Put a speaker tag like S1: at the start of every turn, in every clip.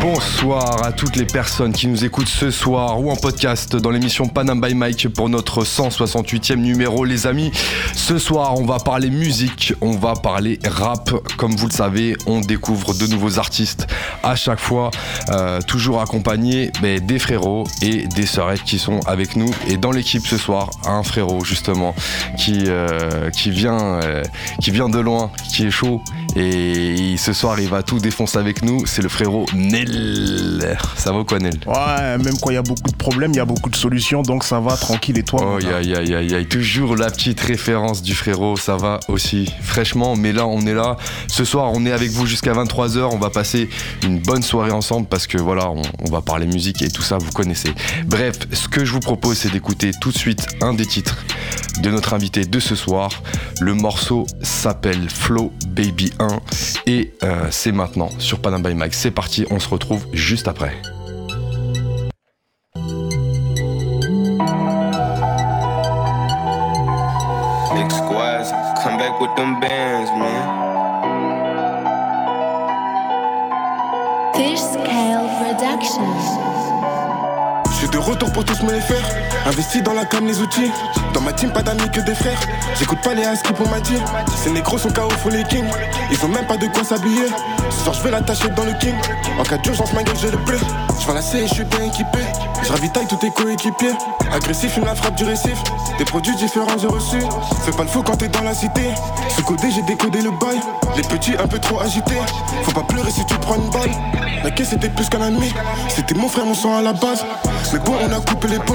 S1: Bonsoir à toutes les personnes qui nous écoutent ce soir ou en podcast dans l'émission Panam by Mike pour notre 168e numéro les amis. Ce soir on va parler musique, on va parler rap. Comme vous le savez, on découvre de nouveaux artistes à chaque fois, euh, toujours accompagnés des frérots et des sœurettes qui sont avec nous. Et dans l'équipe ce soir, un frérot justement qui, euh, qui, vient, euh, qui vient de loin, qui est chaud. Et ce soir il va tout défoncer avec nous, c'est le frérot Nel. Ça va quoi Nel?
S2: Ouais, même quand il y a beaucoup de problèmes, il y a beaucoup de solutions, donc ça va tranquille et toi
S1: Oh, ya, ya, ya, ya. Toujours la petite référence du frérot, ça va aussi fraîchement. Mais là, on est là. Ce soir, on est avec vous jusqu'à 23h. On va passer une bonne soirée ensemble parce que voilà, on, on va parler musique et tout ça, vous connaissez. Bref, ce que je vous propose, c'est d'écouter tout de suite un des titres de notre invité de ce soir. Le morceau s'appelle Flow Baby 1 et euh, c'est maintenant sur Panam by Mike. C'est parti, on se retrouve juste après.
S3: Big squads, come back with them bands, man.
S4: Fish Scale Productions.
S5: De retour pour tous me les faire. Investi dans la cam, les outils. Dans ma team, pas d'amis que des frères. J'écoute pas les husky pour ma team. Ces négros sont KO, faut les kings. Ils ont même pas de quoi s'habiller. Ce soir, je vais l'attacher dans le king. En cas d'urgence, ma gueule, j'ai le play. Je vais la et je suis bien équipé. Je ravitaille tous tes coéquipiers. Agressif, une la frappe du récif. Des produits différents, j'ai reçu. Fais pas le fou quand t'es dans la cité. Sous codé, j'ai décodé le bail. Les petits un peu trop agités. Faut pas pleurer si tu prends une balle. La caisse était plus qu'un ami. C'était mon frère, mon sang à la base. Mais bon, on a coupé les ponts.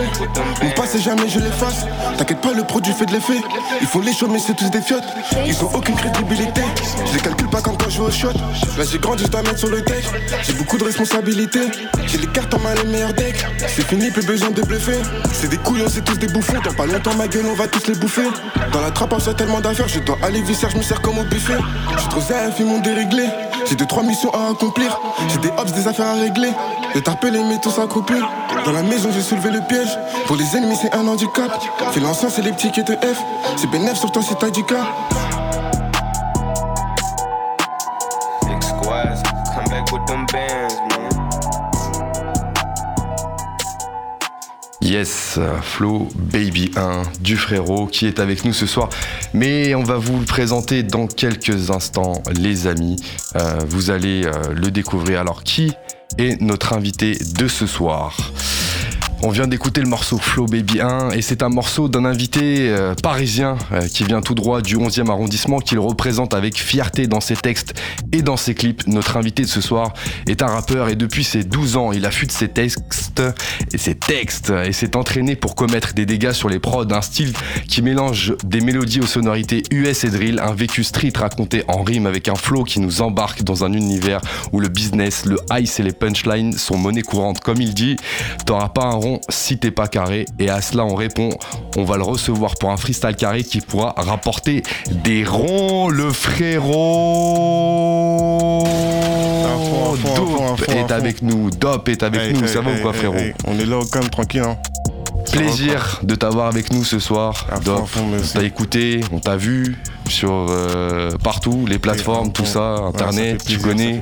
S5: On passe et jamais je l'efface. T'inquiète pas, le produit fait de l'effet. Ils font les mais c'est tous des fiottes. Ils ont aucune crédibilité. Je les calcule pas quand je joue au shot. Là, j'ai grandi, je dois mettre sur le deck. J'ai beaucoup de responsabilités. J'ai les cartes en main, les meilleurs decks. C'est fini, plus besoin de bluffer. C'est des couillons, c'est tous des bouffons. Dans pas longtemps, ma gueule, on va tous les bouffer. Dans la trappe, on reçoit tellement d'affaires. Je dois aller visser, je me sers comme au buffet. Je trop ils m'ont déréglé. J'ai deux, trois missions à accomplir. J'ai des hops, des affaires à régler. J'ai tapé les métaux s'accroupir. Dans la maison, j'ai soulevé le piège. Pour les ennemis, c'est un handicap. Fais l'encens, c'est les petits qui te F. C'est bénéf sur toi si t'as
S1: Yes, Flo Baby 1 du frérot qui est avec nous ce soir. Mais on va vous le présenter dans quelques instants, les amis. Euh, vous allez euh, le découvrir. Alors, qui est notre invité de ce soir? On vient d'écouter le morceau Flow Baby 1 et c'est un morceau d'un invité euh, parisien euh, qui vient tout droit du 11e arrondissement qu'il représente avec fierté dans ses textes et dans ses clips. Notre invité de ce soir est un rappeur et depuis ses 12 ans, il affûte ses textes et ses textes et s'est entraîné pour commettre des dégâts sur les prods, un style qui mélange des mélodies aux sonorités US et drill, un vécu street raconté en rime avec un flow qui nous embarque dans un univers où le business, le ice et les punchlines sont monnaie courante. Comme il dit, t'auras pas un rond si t'es pas carré. Et à cela, on répond, on va le recevoir pour un freestyle carré qui pourra rapporter des ronds, le frérot. Dope est avec nous, Dope est avec
S2: Hey,
S1: nous,
S2: hey,
S1: ça va
S2: hey,
S1: ou quoi frérot
S2: On est là au calme, tranquille. Hein.
S1: Plaisir de t'avoir avec nous ce soir, Dope. On t'a écouté, on t'a vu sur euh, partout, les plateformes, tout ça,
S2: Ouais,
S1: internet,
S2: ça
S1: tu connais.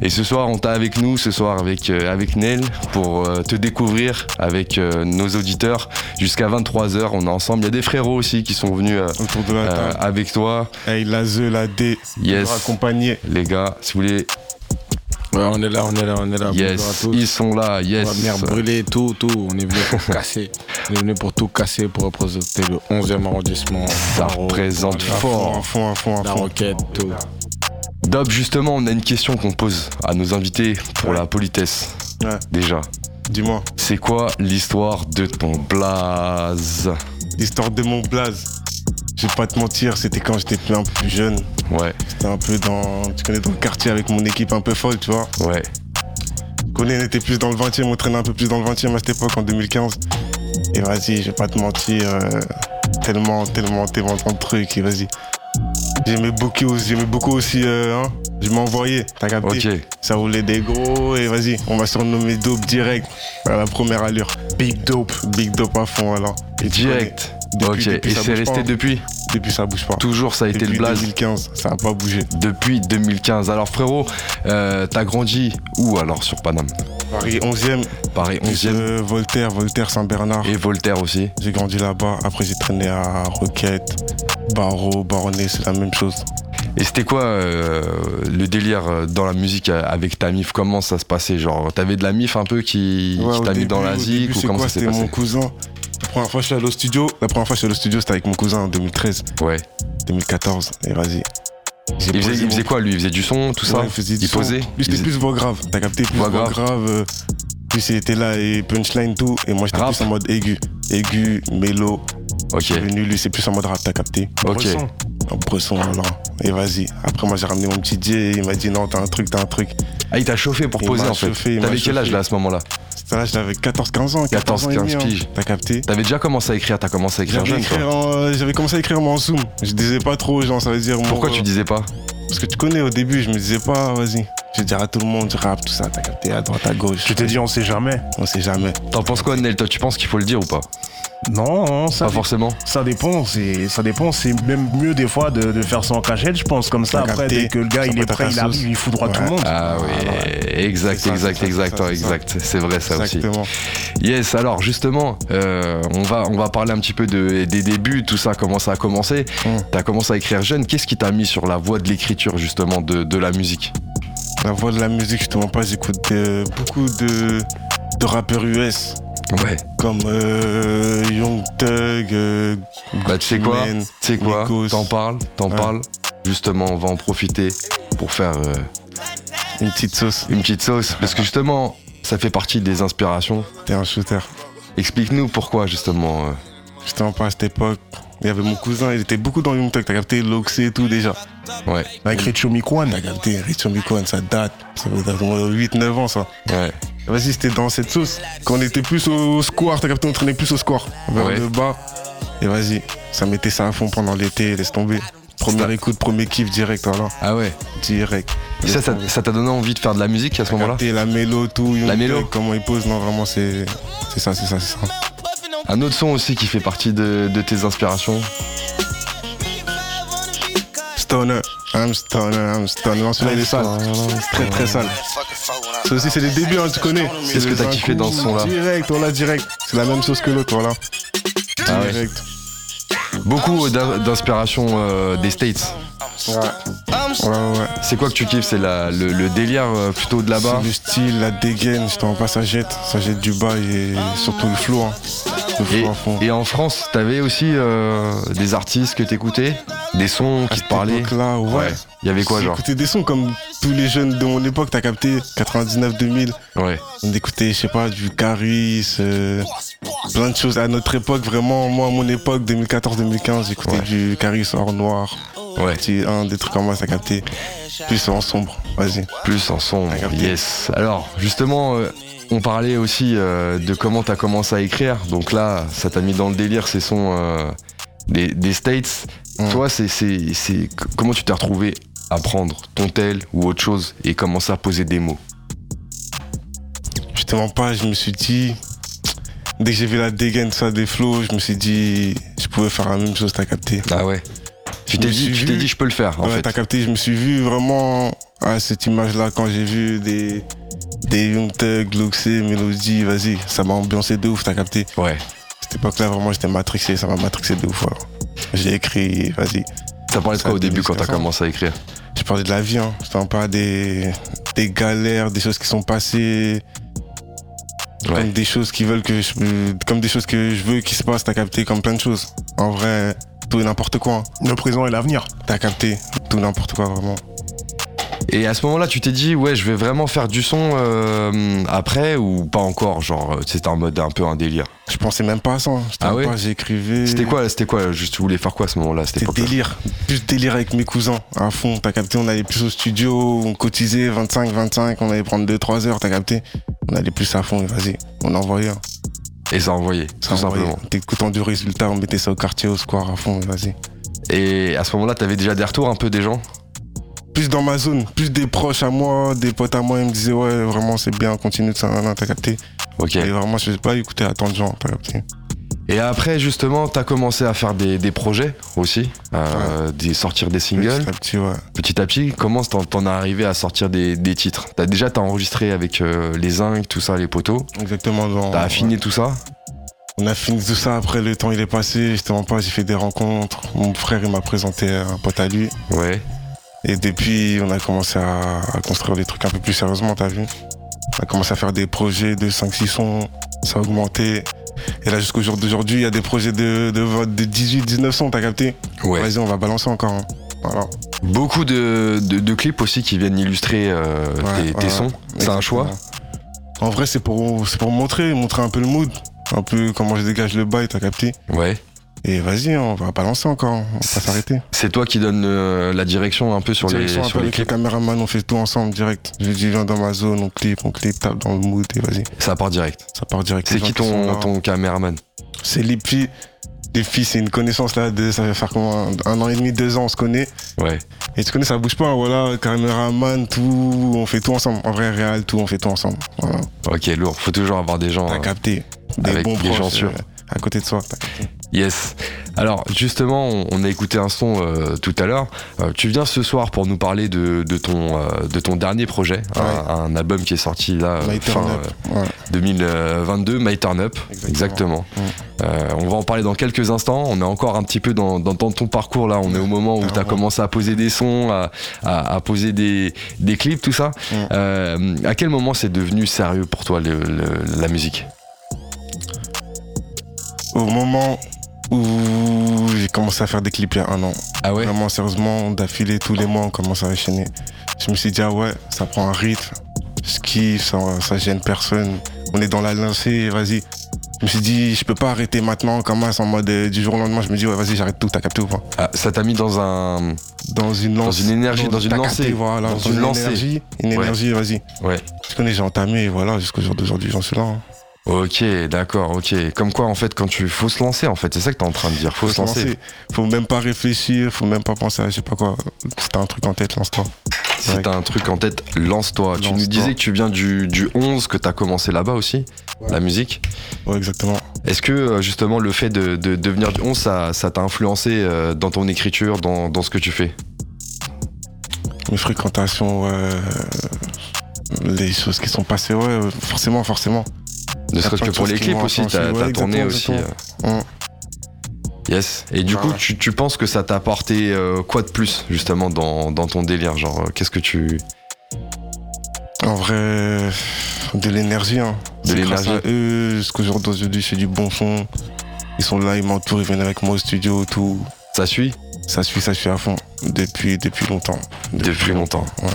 S1: Et ce soir, on t'a avec nous, ce soir avec, euh, avec Nel, pour euh, te découvrir avec nos auditeurs jusqu'à 23h. On est ensemble. Il y a des frérots aussi qui sont venus
S2: Autour de la table.
S1: avec toi.
S2: Hey, la Z, la D.
S1: Yes.
S2: Pour accompagner.
S1: Les gars, si vous voulez,
S6: Ouais, on est là, on est là, on est là. Bonjour à
S1: yes,
S6: tous.
S1: ils sont là,
S6: On
S1: yes.
S6: va venir brûler tout, tout. On est venu pour casser. On est venu pour tout casser, pour représenter le 11e arrondissement.
S1: Ça représente
S2: À fond,
S1: fort.
S2: à fond, à fond, à
S6: La
S2: fond.
S6: roquette, tout.
S1: Dob, justement, on a une question qu'on pose à nos invités pour la politesse.
S2: Ouais,
S1: Déjà,
S2: dis-moi.
S1: c'est quoi l'histoire de ton blaze?
S2: L'histoire de mon blaze. Je vais pas te mentir, c'était quand j'étais plus- un peu plus jeune.
S1: Ouais,
S2: J'étais un peu dans, tu connais, dans le quartier avec mon équipe un peu folle, tu vois.
S1: ouais.
S2: Colin était plus dans le 20 e on traînait un peu plus dans le 20 e à cette époque, en 2015. Et vas-y, je vais pas te mentir, euh, tellement, tellement, tellement de trucs, et vas-y. J'aimais beaucoup, j'aimais beaucoup aussi euh, hein, Je m'envoyais, t'as capté
S1: Ok.
S2: Ça roulait des gros et vas-y, on m'a surnommé Dope direct à la première allure.
S7: Big Dope.
S2: Big Dope à fond, alors. Et
S1: Direct.
S2: Depuis-
S1: ok.
S2: depuis,
S1: Et c'est resté
S2: pas.
S1: depuis
S2: Depuis, ça bouge pas.
S1: Toujours, ça a été le blaze.
S2: 2015, ça a pas bougé.
S1: Depuis 2015. Alors frérot, euh, t'as grandi où alors sur Paname?
S2: Paris 11e,
S1: Paris 11e
S2: euh, Voltaire, Voltaire, Saint-Bernard.
S1: et Voltaire aussi.
S2: J'ai grandi là-bas. Après, j'ai traîné à Roquette, Barreau, Baronnet, c'est la même chose.
S1: Et c'était quoi euh, le délire euh, dans la musique euh, avec ta mif? Comment ça se passait? Genre, t'avais de la mif un peu qui,
S2: Ouais,
S1: qui
S2: au
S1: t'a mis dans la zik ou comment
S2: quoi?
S1: ça s'est
S2: C'était
S1: passé?
S2: mon cousin. La première fois que je suis allé au studio, la première fois que je suis allé au studio, c'était avec mon cousin en 2013,
S1: Ouais.
S2: 2014. Et vas-y.
S1: Il faisait, il quoi lui? Il faisait du son, tout ça?
S2: Ouais, il faisait du
S1: Il
S2: son.
S1: posait?
S2: Lui,
S1: Il
S2: c'était
S1: faisait-
S2: plus voix grave. T'as capté? Plus
S1: Voix
S2: voix,
S1: grave.
S2: grave. euh, plus il était là et punchline, tout. Et moi, j'étais plus en mode aigu. Aigu, mélo.
S1: Ok.
S2: C'est venu, lui, c'est plus en mode rap, t'as capté?
S1: Ok.
S7: Bresson.
S2: En bresson, alors. Et vas-y. Après, moi, j'ai ramené mon petit Dieu et il m'a dit non, t'as un truc, t'as un truc.
S1: Ah, il t'a chauffé pour
S2: Il
S1: poser en fait. T'avais quel âge là à ce moment-là?
S2: Là, j'avais 14-15 ans.
S1: 14,
S2: ans et demi,
S1: 15
S2: hein.
S1: piges.
S2: T'as capté
S1: T'avais déjà commencé à écrire T'as commencé à écrire
S2: J'avais
S1: jeune
S2: euh, j'avais commencé à écrire en zoom. Je disais pas trop, genre, ça veut dire.
S1: Pourquoi tu disais pas?
S2: Parce que tu connais, au début, je me disais pas, vas-y. Je vais dire à tout le monde, je rappe, tout ça, t'as capté, à droite, à gauche.
S7: Tu t'es dit, on sait jamais.
S2: On sait jamais.
S1: T'en penses quoi Nel Toi, tu penses qu'il faut le dire ou pas
S7: Non, ça,
S1: Pas forcément.
S7: ça dépend. C'est, ça dépend. C'est même mieux des fois de, de faire ça en cachette, je pense. Comme ça, après,
S2: capté.
S7: dès que le gars il est prêt, il arrive, il foudroie tout le
S2: Ouais.
S7: monde.
S1: Ah oui, exact,
S2: C'est ça,
S1: exact,
S2: ça,
S1: exact,
S2: c'est ça,
S1: ouais, exact. C'est vrai ça aussi.
S2: Exactement.
S1: Yes, alors justement, euh, on, va, on va parler un petit peu de, des débuts, tout ça, comment ça a commencé.
S2: Mm.
S1: T'as commencé à écrire jeune, qu'est-ce qui t'a mis sur la voie de l'écriture justement de, de la musique?
S2: La voix de la musique, je te mens pas, j'écoute beaucoup de, de rappeurs US.
S1: Ouais.
S2: Comme euh, Young Thug, euh,
S1: Bah tu sais quoi Tu sais quoi
S2: Migos.
S1: T'en parles, t'en
S2: Ouais.
S1: parles. Justement, on va en profiter pour faire euh,
S2: une petite sauce.
S1: une petite sauce. Parce que justement, ça fait partie des inspirations.
S2: T'es un shooter.
S1: Explique-nous pourquoi justement. euh,
S2: Je te mens pas à cette époque. Il y avait mon cousin, il était beaucoup dans Young Thug, t'as capté Loxé et tout déjà.
S1: Ouais,
S7: Avec Richo Mikwan.
S2: T'as capté Richard Mikwan, ça date. Ça fait 8-9 ans ça.
S1: ouais.
S2: Vas-y, c'était dans cette sauce. Quand on était plus au square, t'as capté, on traînait plus au square. Vers
S1: Ouais.
S2: le bas. Et vas-y, ça mettait ça à fond pendant l'été, laisse tomber. Première écoute, premier kiff direct, voilà.
S1: Ah ouais.
S2: Direct.
S1: Et ça, ça ça t'a donné envie de faire de la musique à ce moment-là
S2: la mélo, tout.
S1: La mélo
S2: Comment il pose, non, vraiment, c'est c'est ça, c'est ça, c'est ça.
S1: Un autre son aussi qui fait partie de, de tes inspirations.
S2: Stoner, I'm stoner, I'm stoner. Non, celui-là, il est sale. Très, très sale. Ça aussi, c'est les débuts, hein, tu connais.
S1: Qu'est-ce que
S2: C'est
S1: t'as kiffé dans ce son-là
S2: Direct, voilà, direct. C'est la même sauce que l'autre, voilà.
S1: Ah ouais.
S2: Direct.
S1: Beaucoup d'in- d'inspiration euh, des States.
S2: Ouais. Ouais, ouais.
S1: C'est quoi que tu kiffes? C'est la- le, le délire euh, plutôt de là-bas?
S2: C'est le style, la dégaine, je t'en pas, ça jette. Ça jette du bas et surtout le flow. Hein.
S1: Et, en France, t'avais aussi euh, des artistes que t'écoutais? Des sons qui te parlaient?
S2: Époque-là, ouais.
S1: Il y avait quoi, genre?
S2: écouté des sons comme tous les jeunes de mon époque, t'as capté 99-2000.
S1: Ouais.
S2: On écoutait, je sais pas, du Caris, euh, plein de choses. À notre époque, vraiment, moi, à mon époque, 2014-2015, j'écoutais
S1: Ouais.
S2: du Caris hors noir.
S1: Ouais.
S2: Petit un, des trucs comme ça, t'as capté. Plus en sombre, vas-y.
S1: Plus en
S2: capté.
S1: Yes. Alors, justement, euh, on parlait aussi euh, de comment t'as commencé à écrire. Donc là, ça t'a mis dans le délire ces sons euh, des, des States.
S2: Mm.
S1: Toi, c'est, c'est, c'est- comment tu t'es retrouvé à prendre ton tel ou autre chose et commencer à poser des mots?
S2: Je te mens pas, je me suis dit, dès que j'ai vu la dégaine, ça, des flows, je me suis dit, je pouvais faire la même chose, t'as capté.
S1: Ah ouais. Tu
S2: Je
S1: t'es dit, tu t'es dit, je peux le faire. En
S2: ouais,
S1: fait.
S2: t'as capté, je me suis vu vraiment à cette image-là quand j'ai vu des, des Young Thug, Luxé, Melody, vas-y, ça m'a ambiancé de ouf, t'as capté.
S1: Ouais.
S2: Cette époque-là, vraiment, j'étais matrixé, ça m'a matrixé de ouf. alors. J'ai écrit, vas-y.
S1: Ça parlait de quoi au début quand t'as commencé à écrire?
S2: Je parlais de la vie, hein. Je parle pas des, des galères, des choses qui sont passées,
S1: Ouais.
S2: comme des choses qui veulent que je, comme des choses que je veux qui se passent, t'as capté, comme plein de choses. En vrai, tout et n'importe quoi. hein.
S7: Le présent et l'avenir.
S2: T'as capté, tout et n'importe quoi, vraiment.
S1: Et à ce moment-là, tu t'es dit, ouais, je vais vraiment faire du son euh, après ou pas encore Genre, euh, c'était en mode un peu un délire?
S2: Je pensais même pas à ça. hein.
S1: Ah ouais?
S2: j'écrivais.
S1: C'était quoi C'était quoi Juste, tu voulais faire quoi à ce moment-là
S2: C'était délire. Plus délire avec mes cousins, à fond. T'as capté, on allait plus au studio, on cotisait 25, 25, on allait prendre 2-3 heures, t'as capté. On allait plus à fond, vas-y. On envoyait. hein.
S1: Et ça envoyait, tout
S2: Ça envoyait.
S1: simplement.
S2: T'écoutant du résultat, on mettait ça au quartier, au square, à fond, vas-y.
S1: Et à ce moment-là, t'avais déjà des retours un peu des gens?
S2: Plus dans ma zone, plus des proches à moi, des potes à moi, ils me disaient ouais, vraiment c'est bien, continue de ça, t'as capté.
S1: Ok.
S2: Et vraiment, je sais pas écouter à tant de gens, t'as capté.
S1: Et après, justement, t'as commencé à faire des, des projets aussi, euh, des, sortir des singles.
S2: Petit à petit, ouais.
S1: Petit à petit, comment t'en es arrivé à sortir des, des titres? T'as déjà t'as enregistré avec euh, les zincs, tout ça, les poteaux?
S2: Exactement.
S1: T'as affiné
S2: ouais.
S1: tout ça?
S2: On a fini tout ça, après le temps il est passé, justement pas, j'ai fait des rencontres. Mon frère il m'a présenté un pote à lui.
S1: Ouais.
S2: Et depuis, on a commencé à, à construire des trucs un peu plus sérieusement, t'as vu On a commencé à faire des projets de 5-6 sons, ça a augmenté. Et là, jusqu'au jour d'aujourd'hui, il y a des projets de, de, de 18-19 sons, t'as capté
S1: Ouais.
S2: Vas-y, on va balancer encore. hein. Voilà.
S1: Beaucoup de, de, de clips aussi qui viennent illustrer euh,
S2: Ouais,
S1: tes, tes
S2: ouais,
S1: sons. C'est un choix
S2: En vrai, c'est pour, c'est pour montrer, montrer un peu le mood, un peu comment je dégage le bail, t'as capté
S1: Ouais.
S2: Et vas-y, on va balancer encore, on va pas s'arrêter.
S1: C'est toi qui donne euh, la direction un peu sur les,
S2: un
S1: sur
S2: peu
S1: les clips.
S2: caméraman, on fait tout ensemble direct. Je lui dis, viens dans ma zone, on clip, on clip, tape dans le mood et vas-y.
S1: Ça part direct.
S2: Ça part direct.
S1: C'est
S2: Les
S1: qui ton, caméraman?
S2: C'est Lippi. Lippi, c'est une connaissance là, de, ça va faire comment un, un an et demi, deux ans, on se connaît.
S1: Ouais.
S2: Et tu connais, ça bouge pas, voilà, caméraman, tout, on fait tout ensemble. En vrai, réel, tout, on fait tout ensemble. Voilà.
S1: Ok, lourd. Faut toujours avoir des gens.
S2: T'as
S1: hein.
S2: capté. Des
S1: Avec
S2: bons
S1: des gens sûrs.
S2: euh, à côté de soi. t'as capté.
S1: Yes. Alors justement, on, on a écouté un son euh, tout à l'heure. Euh, tu viens ce soir pour nous parler de, de ton, euh, de ton dernier projet, un, un album qui est sorti là
S2: My
S1: fin
S2: Turn Up.
S1: euh,
S2: Ouais.
S1: 2022, My Turn Up.
S2: Exactement.
S1: On va en parler dans quelques instants. On est encore un petit peu dans, dans, dans ton parcours là. On est au moment où tu as commencé à poser des sons, à, à, à poser des, des clips, tout ça. À quel moment c'est devenu sérieux pour toi le- le- la musique?
S2: Au moment où j'ai commencé à faire des clips il y a un an.
S1: Ah ouais?
S2: Vraiment, sérieusement, d'affilée, tous les mois, on commence à enchaîner. Je me suis dit, ah ouais, ça prend un rythme. Je kiffe, ça, ça gêne personne. On est dans la lancée, vas-y. Je me suis dit, je peux pas arrêter maintenant, on commence en mode euh, du jour au lendemain. Je me dis, ouais, vas-y, j'arrête tout, t'as capté ou pas?
S1: Ah, Ça t'a mis dans un.
S2: Dans une lance.
S1: une énergie, dans une
S2: t'as
S1: lancée.
S2: capté, voilà,
S1: Dans
S2: dans,
S1: une
S2: une,
S1: lancée.
S2: énergie. Une
S1: Ouais.
S2: énergie, vas-y.
S1: Ouais.
S2: Je connais, j'ai entamé, et voilà, jusqu'au jour d'aujourd'hui, j'en suis là. hein.
S1: Ok, d'accord, ok. Comme quoi, en fait, quand tu faut se lancer, en fait, c'est ça que t'es en train de dire. Faut, se lancer.
S2: Faut même pas réfléchir, faut même pas penser à je sais pas quoi. Si t'as un truc en tête, lance-toi.
S1: Si
S2: Ouais.
S1: t'as un truc en tête, lance-toi. Tu nous disais que tu viens du, du 11, que t'as commencé là-bas aussi,
S2: Ouais.
S1: la musique.
S2: Ouais, exactement.
S1: Est-ce que euh, justement le fait de, de devenir du 11, ça ça t'a influencé euh, dans ton écriture, dans, dans ce que tu fais?
S2: Mes fréquentations, ouais, euh, les choses qui sont passées, ouais, forcément, forcément.
S1: Ne serait-ce que pour les clips aussi, t'as
S2: Ouais,
S1: tourné aussi. euh,
S2: Hum.
S1: Yes. Et du coup,
S2: Voilà.
S1: tu, tu penses que ça t'a apporté euh, quoi de plus, justement, dans, dans ton délire? Genre, euh, qu'est-ce que tu.
S2: En vrai, de l'énergie. Hein.
S1: De
S2: C'est
S1: l'énergie.
S2: eux, jour d'aujourd'hui, je fais du bon son. Ils sont là, ils m'entourent, ils viennent avec moi au studio, tout.
S1: Ça suit?
S2: Ça suit, ça suit à fond. Depuis, depuis longtemps.
S1: Depuis longtemps.
S2: Ouais.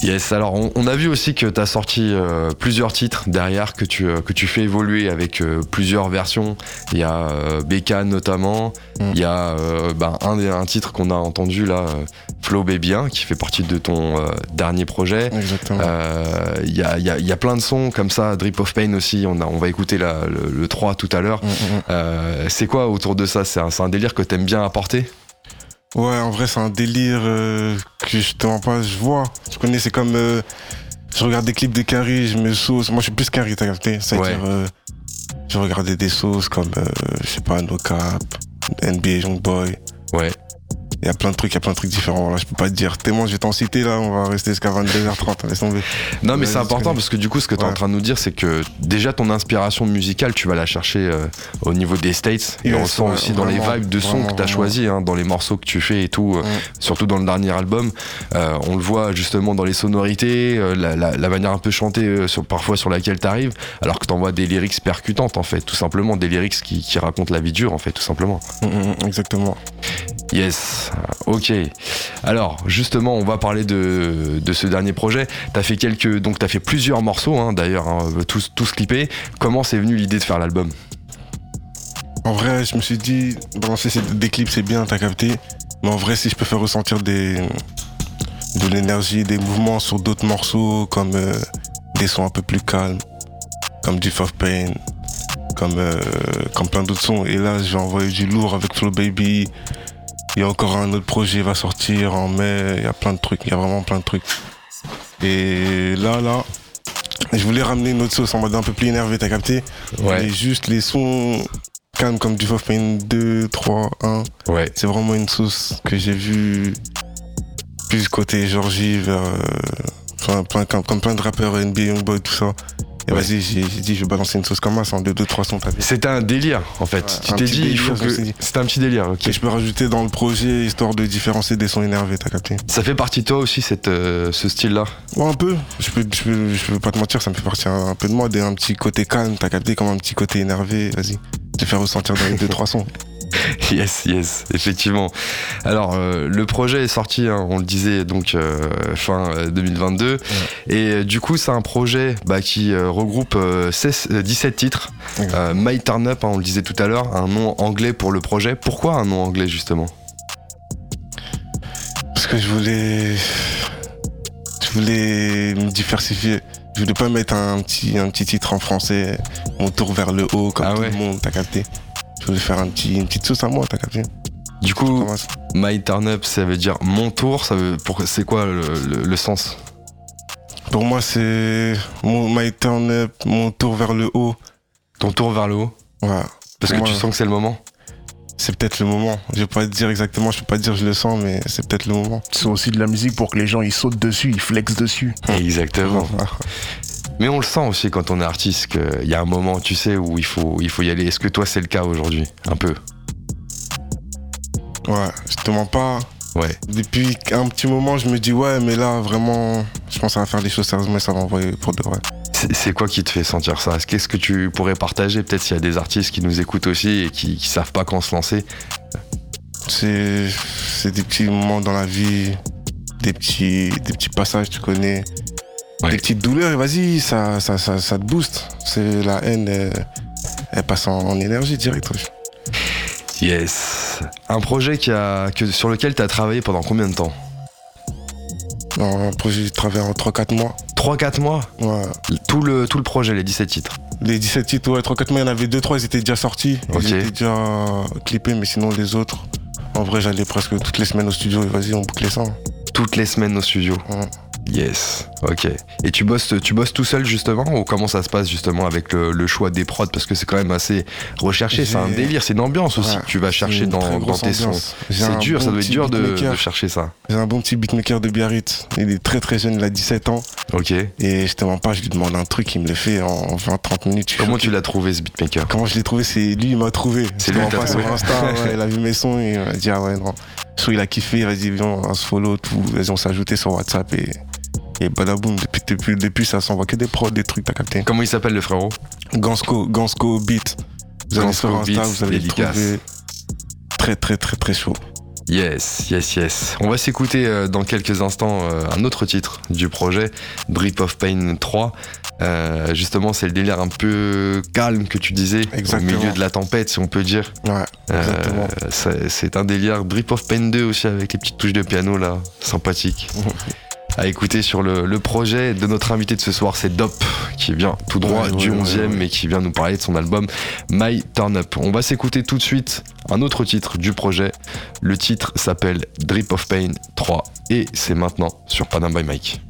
S1: Yes, alors on, on a vu aussi que tu as sorti euh, plusieurs titres derrière, que tu, euh, que tu fais évoluer avec euh, plusieurs versions. Il y a euh, Bécane notamment,
S2: Mm.
S1: il y a euh, ben, un, des- un titre qu'on a entendu là, euh, Flow Baby 1, qui fait partie de ton euh, dernier projet.
S2: Exactement.
S1: Euh, Il y, a, il y a- il y a plein de sons comme ça, Drip of Pain aussi, on, a, on va écouter la- le, le 3 tout à l'heure.
S2: Hum.
S1: Euh, c'est quoi autour de ça? C'est un, c'est un délire que t'aimes bien apporter?
S2: Ouais, en vrai, c'est un délire euh, que justement pas, je vois. Tu connais, c'est comme. euh, je regarde des clips de Carrie, je me sauce. Moi, je suis plus Carrie, t'as capté? C'est-à-dire,
S1: Ouais.
S2: euh, je regardais des sauces comme, euh, je sais pas, No Cap, NBA Youngboy.
S1: Ouais.
S2: Il y a plein de trucs, il y a plein de trucs différents. Voilà, je peux pas te dire tellement, je vais t'en citer là, on va rester jusqu'à 22h30, laisse tomber.
S1: Non, mais c'est important parce que du coup, ce que tu es en train de nous dire, c'est que déjà ton inspiration musicale, tu vas la chercher euh, au niveau des States. Et on le sent
S2: ouais,
S1: aussi dans les vibes de sons que tu as choisis, hein, dans les morceaux que tu fais et tout, euh,
S2: Mm.
S1: surtout dans le dernier album. Euh, on le voit justement dans les sonorités, la, la- la manière un peu chantée sur, parfois sur laquelle tu arrives, alors que tu envoies des lyrics percutantes en fait, tout simplement, des lyrics qui, qui racontent la vie dure en fait, tout simplement.
S2: Hum, hum, hum, exactement.
S1: Yes, ok. Alors, justement, on va parler de, ce dernier projet. T'as fait quelques, donc t'as fait plusieurs morceaux, hein, d'ailleurs, hein, tous, tous clippés. Comment c'est venu l'idée de faire l'album?
S2: En vrai, je me suis dit, balancer des clips, c'est bien, t'as capté. Mais en vrai, si je peux faire ressentir de l'énergie, des mouvements sur d'autres morceaux, comme euh, des sons un peu plus calmes, comme Death of Pain, comme, euh, comme plein d'autres sons. Et là, je vais envoyer du lourd avec Flow Baby. Il y a encore un autre projet qui va sortir en mai. Il y a plein de trucs. Il y a vraiment plein de trucs. Et là, là, je voulais ramener une autre sauce en mode un peu plus énervé, t'as capté?
S1: Ouais.
S2: Et juste les sons calmes comme du Fof Pain 2, 3, 1.
S1: Ouais.
S2: C'est vraiment une sauce que j'ai vue plus côté Georgie vers. euh, enfin, plein, comme, comme plein de rappeurs NBA, Youngboy, tout ça. Et
S1: Ouais.
S2: vas-y, j'ai dit, je vais balancer une sauce comme ça, en 2, 2, 3 sons,
S1: C'était un délire en fait.
S2: Ouais,
S1: tu t'es dit, il faut que. C'était un petit délire, ok.
S2: Et je peux rajouter dans le projet histoire de différencier des sons énervés, t'as capté
S1: Ça fait partie de toi aussi cette, euh, ce style-là?
S2: Ouais, un peu. Je peux, je, peux, je peux pas te mentir, ça me fait partie un, un peu de moi, d'un petit côté calme, t'as capté comme un petit côté énervé, vas-y. Je vais faire ressentir dans les 2-3 sons.
S1: Yes, yes, effectivement. Alors, euh, le projet est sorti, hein, on le disait, donc euh, fin euh, 2022. Et euh, du coup, c'est un projet bah, qui regroupe euh, 16, euh, 17 titres. My Turn Up, hein, on le disait tout à l'heure, un nom anglais pour le projet. Pourquoi un nom anglais, justement?
S2: Parce que je voulais. Je voulais me diversifier. Je voulais pas mettre un petit, un petit titre en français, mon tour vers le haut, comme
S1: Ah
S2: tout
S1: ouais.
S2: le monde, t'as capté. Je voulais faire un petit, une petite sauce à moi, t'as capté.
S1: Du coup, My Turn Up, ça veut dire mon tour. Ça veut, pour, c'est quoi le, le- le sens
S2: Pour moi, c'est mon my turn up, mon tour vers le haut.
S1: Ton tour vers le haut
S2: Voilà.
S1: Parce que
S2: Ouais.
S1: tu sens que c'est le moment
S2: C'est peut-être le moment. Je vais pas te dire exactement, je peux pas te dire je le sens, mais c'est peut-être le moment.
S7: C'est aussi de la musique pour que les gens ils sautent dessus, ils flexent dessus.
S1: Exactement. Mais on le sent aussi quand on est artiste qu'il y a un moment, tu sais, où il faut, il faut y aller. Est-ce que toi, c'est le cas aujourd'hui Un peu?
S2: Ouais, je te mens pas.
S1: Ouais.
S2: Depuis un petit moment, je me dis ouais, mais là, vraiment, je pense à faire les choses sérieusement ça va envoyer pour de vrai.
S1: C'est quoi qui te fait sentir ça? Qu'est-ce que tu pourrais partager? Peut-être s'il y a des artistes qui nous écoutent aussi et qui, qui savent pas quand se lancer.
S2: C'est, c'est des petits moments dans la vie, des petits, des petits passages, tu connais.
S1: Ouais.
S2: Des petites douleurs, et vas-y, ça, ça, ça, ça te booste. C'est la haine, elle, elle passe en, en énergie direct. wesh.
S1: Yes. Un projet qui a, que, sur lequel tu as travaillé pendant combien de temps?
S2: Un projet de travail en 3-4 mois.
S1: 3-4 mois?
S2: Ouais.
S1: tout le, tout le projet, les 17 titres?
S2: Les 17 titres, ouais, 3-4 mois, il y en avait 2-3, ils étaient déjà sortis. Ils étaient déjà clippés, mais sinon les autres, en vrai, j'allais presque toutes les semaines au studio et vas-y, on bouclait ça.
S1: Toutes les semaines au studio.
S2: Ouais.
S1: Yes, ok. Et tu bosses, tu bosses tout seul justement ou comment ça se passe justement avec le, le choix des prods? Parce que c'est quand même assez recherché, c'est un délire, c'est une ambiance aussi que tu vas chercher dans, tes sons. C'est dur, ça doit être dur de, chercher ça.
S2: J'ai un bon petit beatmaker de Biarritz. Il est très très jeune, il a 17 ans.
S1: Ok.
S2: Et je te mens pas, je lui demande un truc, il me le fait en 20-30 minutes.
S1: Comment
S2: choqué.
S1: tu l'as trouvé ce beatmaker?
S2: Comment je l'ai trouvé? C'est lui, il m'a trouvé.
S1: C'est lui
S2: pas sur. Insta, ouais, il a vu mes sons et il m'a dit ah ouais non. So, il a kiffé, vas-y viens, on se follow, tout. Vas-y, on ajouté sur WhatsApp et, et badaboum. Depuis, depuis, depuis ça s'envoie que des prods, des trucs, t'as capté.
S1: Comment il s'appelle le frérot
S2: Gansco, Gansco Beat. Vous allez sur Insta, vous allez le trouver. Très très très très chaud.
S1: Yes, yes, yes. On va s'écouter euh, dans quelques instants euh, un autre titre du projet, Drip of Pain 3. Euh, justement, c'est le délire un peu calme que tu disais,
S2: Exactement.
S1: au milieu de la tempête, si on peut dire.
S2: Ouais, exactement.
S1: c'est c'est un délire. Drip of Pain 2 aussi avec les petites touches de piano là, sympathique. à écouter sur le, le projet de notre invité de ce soir, c'est Dop, qui vient tout droit
S2: Ouais,
S1: du
S2: ouais,
S1: 11e
S2: ouais.
S1: et qui vient nous parler de son album My Turn Up. On va s'écouter tout de suite un autre titre du projet. Le titre s'appelle Drip of Pain 3 et c'est maintenant sur Panam by Mike.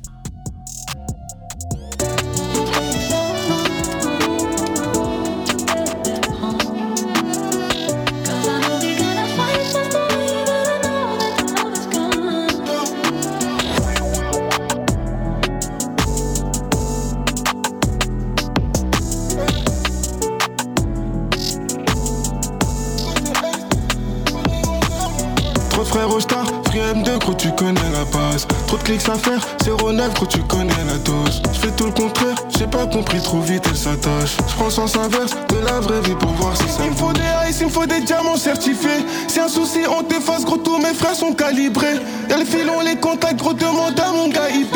S5: Clics à faire, 09, gros, tu connais la dose. Je fais tout le contraire, j'ai pas compris trop vite, elle s'attache. Je prends sens inverse de la vraie vie pour voir si ça. Il me faut des ice, il me faut des diamants certifiés. C'est un souci, on t'efface, gros, tous mes frères sont calibrés. Y'a le filon, les contacts, gros, demande à mon gars IP.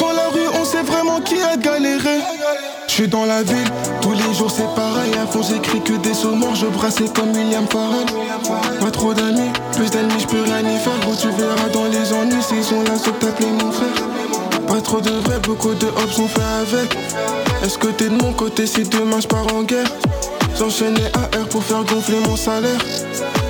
S5: Dans la rue, on sait vraiment qui a galéré. Je suis dans la ville, tous les jours c'est pareil. À fond, j'écris que des sauts morts, je brassais comme William Farrell. Pas trop d'amis, plus d'ennemis, je peux rien y faire. Gros, tu verras dans les ennuis s'ils sont là, sauf t'appeler mon frère. Pas trop de vrais, beaucoup de hops sont faits avec. Est-ce que t'es de mon côté si demain je pars en guerre? J'enchaînais AR pour faire gonfler mon salaire.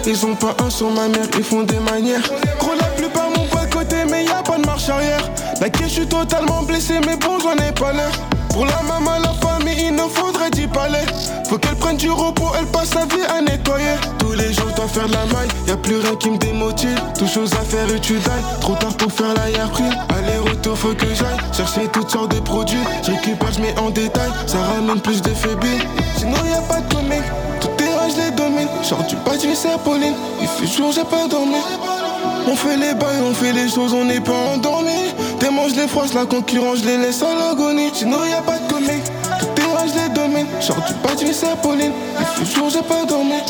S8: Ils ont pas un sur ma mère, ils font des manières. Gros, la plupart m'ont pas côté, mais y a pas de marche arrière. La je suis totalement blessé, mais bon, j'en ai pas l'air. Pour la maman, la famille, il nous faudrait 10 palais. Faut qu'elle prenne du repos, elle passe sa vie à nettoyer. Tous les jours, dois faire de la maille. Y a plus rien qui me démotive. Tout chose à faire et tu dailles. Trop tard pour faire la prix. Aller-retour, faut que j'aille. Chercher toutes sortes de produits. Je récupère, en détail. Ça ramène plus de faiblesse. Sinon, y a pas de comique. Tout terrain, je les domine. Genre du bâtiment, c'est Pauline. Il fait jour, j'ai pas dormi. On fait les bails, on fait les choses, on n'est pas endormi. Manges les froisses, la concurrence, je les laisse à l'agonie. Sinon y a pas de comique, Bâtiment, c'est Pauline. Jour, j'ai pas dormi.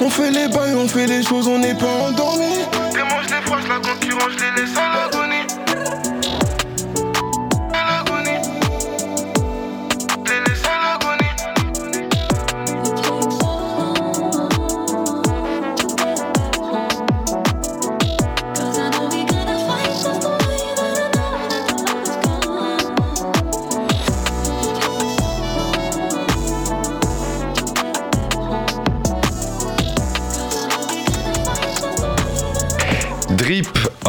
S8: On fait les bails, on fait les choses, on n'est pas endormi. Tes manges les froisses, la concurrence, je les laisse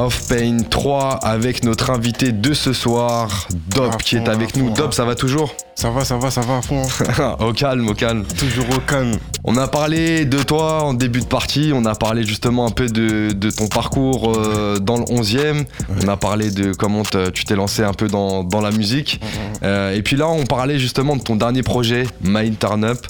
S1: of Pain 3 avec notre invité de ce soir, Dob, qui est avec nous. Dob, ça va toujours
S2: Ça va, ça va, ça va à fond.
S1: Au calme, au calme.
S2: Toujours au calme.
S1: On a parlé de toi en début de partie, on a parlé justement un peu de, de ton parcours euh, dans le 11e, on a parlé de comment tu t'es lancé un peu dans, dans la musique. Euh, et puis là, on parlait justement de ton dernier projet, Mind Turn Up,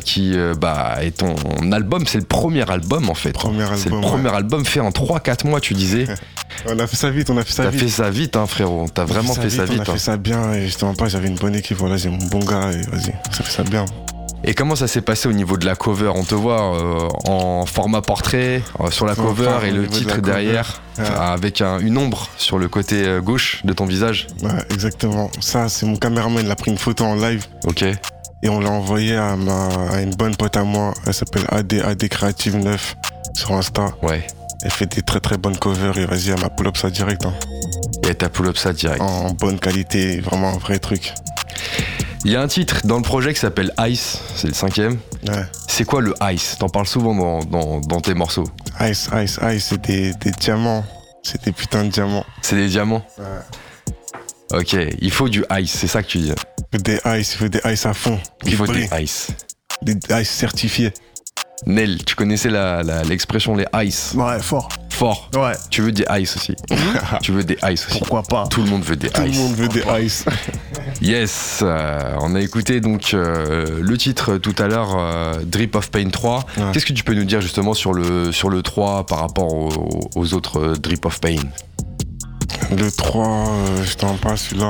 S1: qui euh, bah, est ton album, c'est le premier album en fait.
S2: Premier
S1: C'est le
S2: album,
S1: premier album fait en 3-4 mois, tu disais.
S2: On a fait ça vite, on a fait ça
S1: T'as
S2: vite.
S1: fait ça vite, hein, frérot. T'as
S2: On a
S1: vraiment fait ça
S2: On
S1: vite.
S2: a
S1: hein.
S2: fait ça bien et justement pas, j'avais une bonne équipe, voilà, j'ai mon bon gars et vas-y, ça fait ça bien.
S1: Et comment ça s'est passé au niveau de la cover? On te voit euh, en format portrait euh, sur la cover et le
S2: de
S1: titre derrière,
S2: ouais.
S1: avec un- une ombre sur le côté euh, gauche de ton visage.
S2: Ouais, exactement. Ça, c'est mon caméraman, il a pris une photo en live
S1: Ok.
S2: et on l'a envoyé à, ma, à une bonne pote à moi. Elle s'appelle AD, AD Creative 9 sur Insta.
S1: Ouais.
S2: Elle fait des très très bonnes covers et vas-y, elle m'a pull up ça direct. hein.
S1: Et t'as pull up ça direct.
S2: En, en bonne qualité, vraiment un vrai truc.
S1: Il y a un titre dans le projet qui s'appelle Ice, c'est le cinquième.
S2: Ouais.
S1: C'est quoi le Ice? T'en parles souvent dans, dans- dans tes morceaux.
S2: Ice, ice, ice, c'est des, des diamants. C'est des putains de diamants.
S1: C'est des diamants?
S2: Ouais.
S1: Ok, il faut du Ice, c'est ça que tu dis.
S2: Il faut des ice, il faut des ice à fond.
S1: Il faut des Ice.
S2: Des ice certifiés.
S1: Nel, tu connaissais la- la- l'expression les Ice?
S7: Ouais, fort.
S1: Fort.
S7: Ouais,
S1: Tu veux des Ice aussi. tu veux des Ice aussi.
S7: pourquoi pas.
S1: Tout le monde veut des
S2: Tout le
S1: Ice.
S2: monde veut des ice.
S1: Yes, euh, on a écouté donc euh, le titre tout à l'heure, euh, Drip of Pain 3.
S2: Ouais.
S1: Qu'est-ce que tu peux nous dire justement sur le, sur le 3 par rapport aux, aux autres euh, Drip of Pain?
S2: Le 3, euh, je t'en parle celui-là.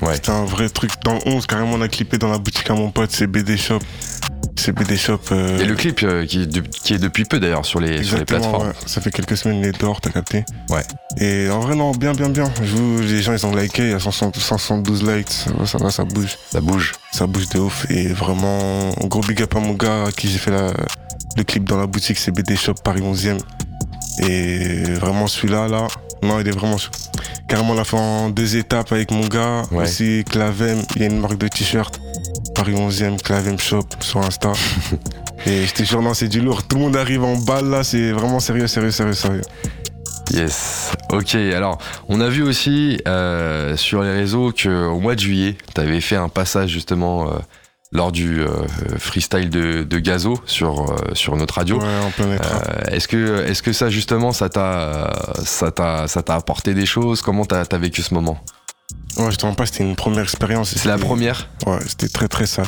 S1: Ouais.
S2: C'était un vrai truc. Dans le 11, carrément, on a clippé dans la boutique à mon pote, c'est BD Shop. C'est BD Shop. euh,
S1: Et le clip euh, qui, est de- qui est depuis peu d'ailleurs sur les, sur les plateformes.
S2: ouais. Ça fait quelques semaines, il est dehors, t'as capté
S1: Ouais.
S2: Et en vrai, non, bien, bien, bien. Je vous- les gens, ils ont liké, il y a 160 172 likes, ça va, ça va, ça bouge.
S1: Ça bouge.
S2: Ça bouge de ouf. Et vraiment, gros big up à mon gars à qui j'ai fait la- le clip dans la boutique, c'est BD Shop Paris 11e. Et vraiment, celui-là, là, non, il est vraiment. Carrément, on l'a fait en deux étapes avec mon gars.
S1: Ouais.
S2: Aussi, Clavem, il y a une marque de t-shirt. Paris 11e, Clavem Shop sur Insta. Et je te jure, non, c'est du lourd. Tout le monde arrive en balle là, c'est vraiment sérieux, sérieux, sérieux, sérieux.
S1: Yes. Ok, alors on a vu aussi euh, sur les réseaux qu'au mois de juillet, tu avais fait un passage justement euh, lors du euh, freestyle de, de Gazo sur, sur notre radio.
S2: Ouais, en plein écran.
S1: Euh, est-ce que est-ce que ça justement ça t'a ça t'a ça t'a apporté des choses? Comment t'as as vécu ce moment?
S2: Ouais, je te rends pas, c'était une première expérience.
S1: C'est la première,
S2: Ouais, c'était très très sale.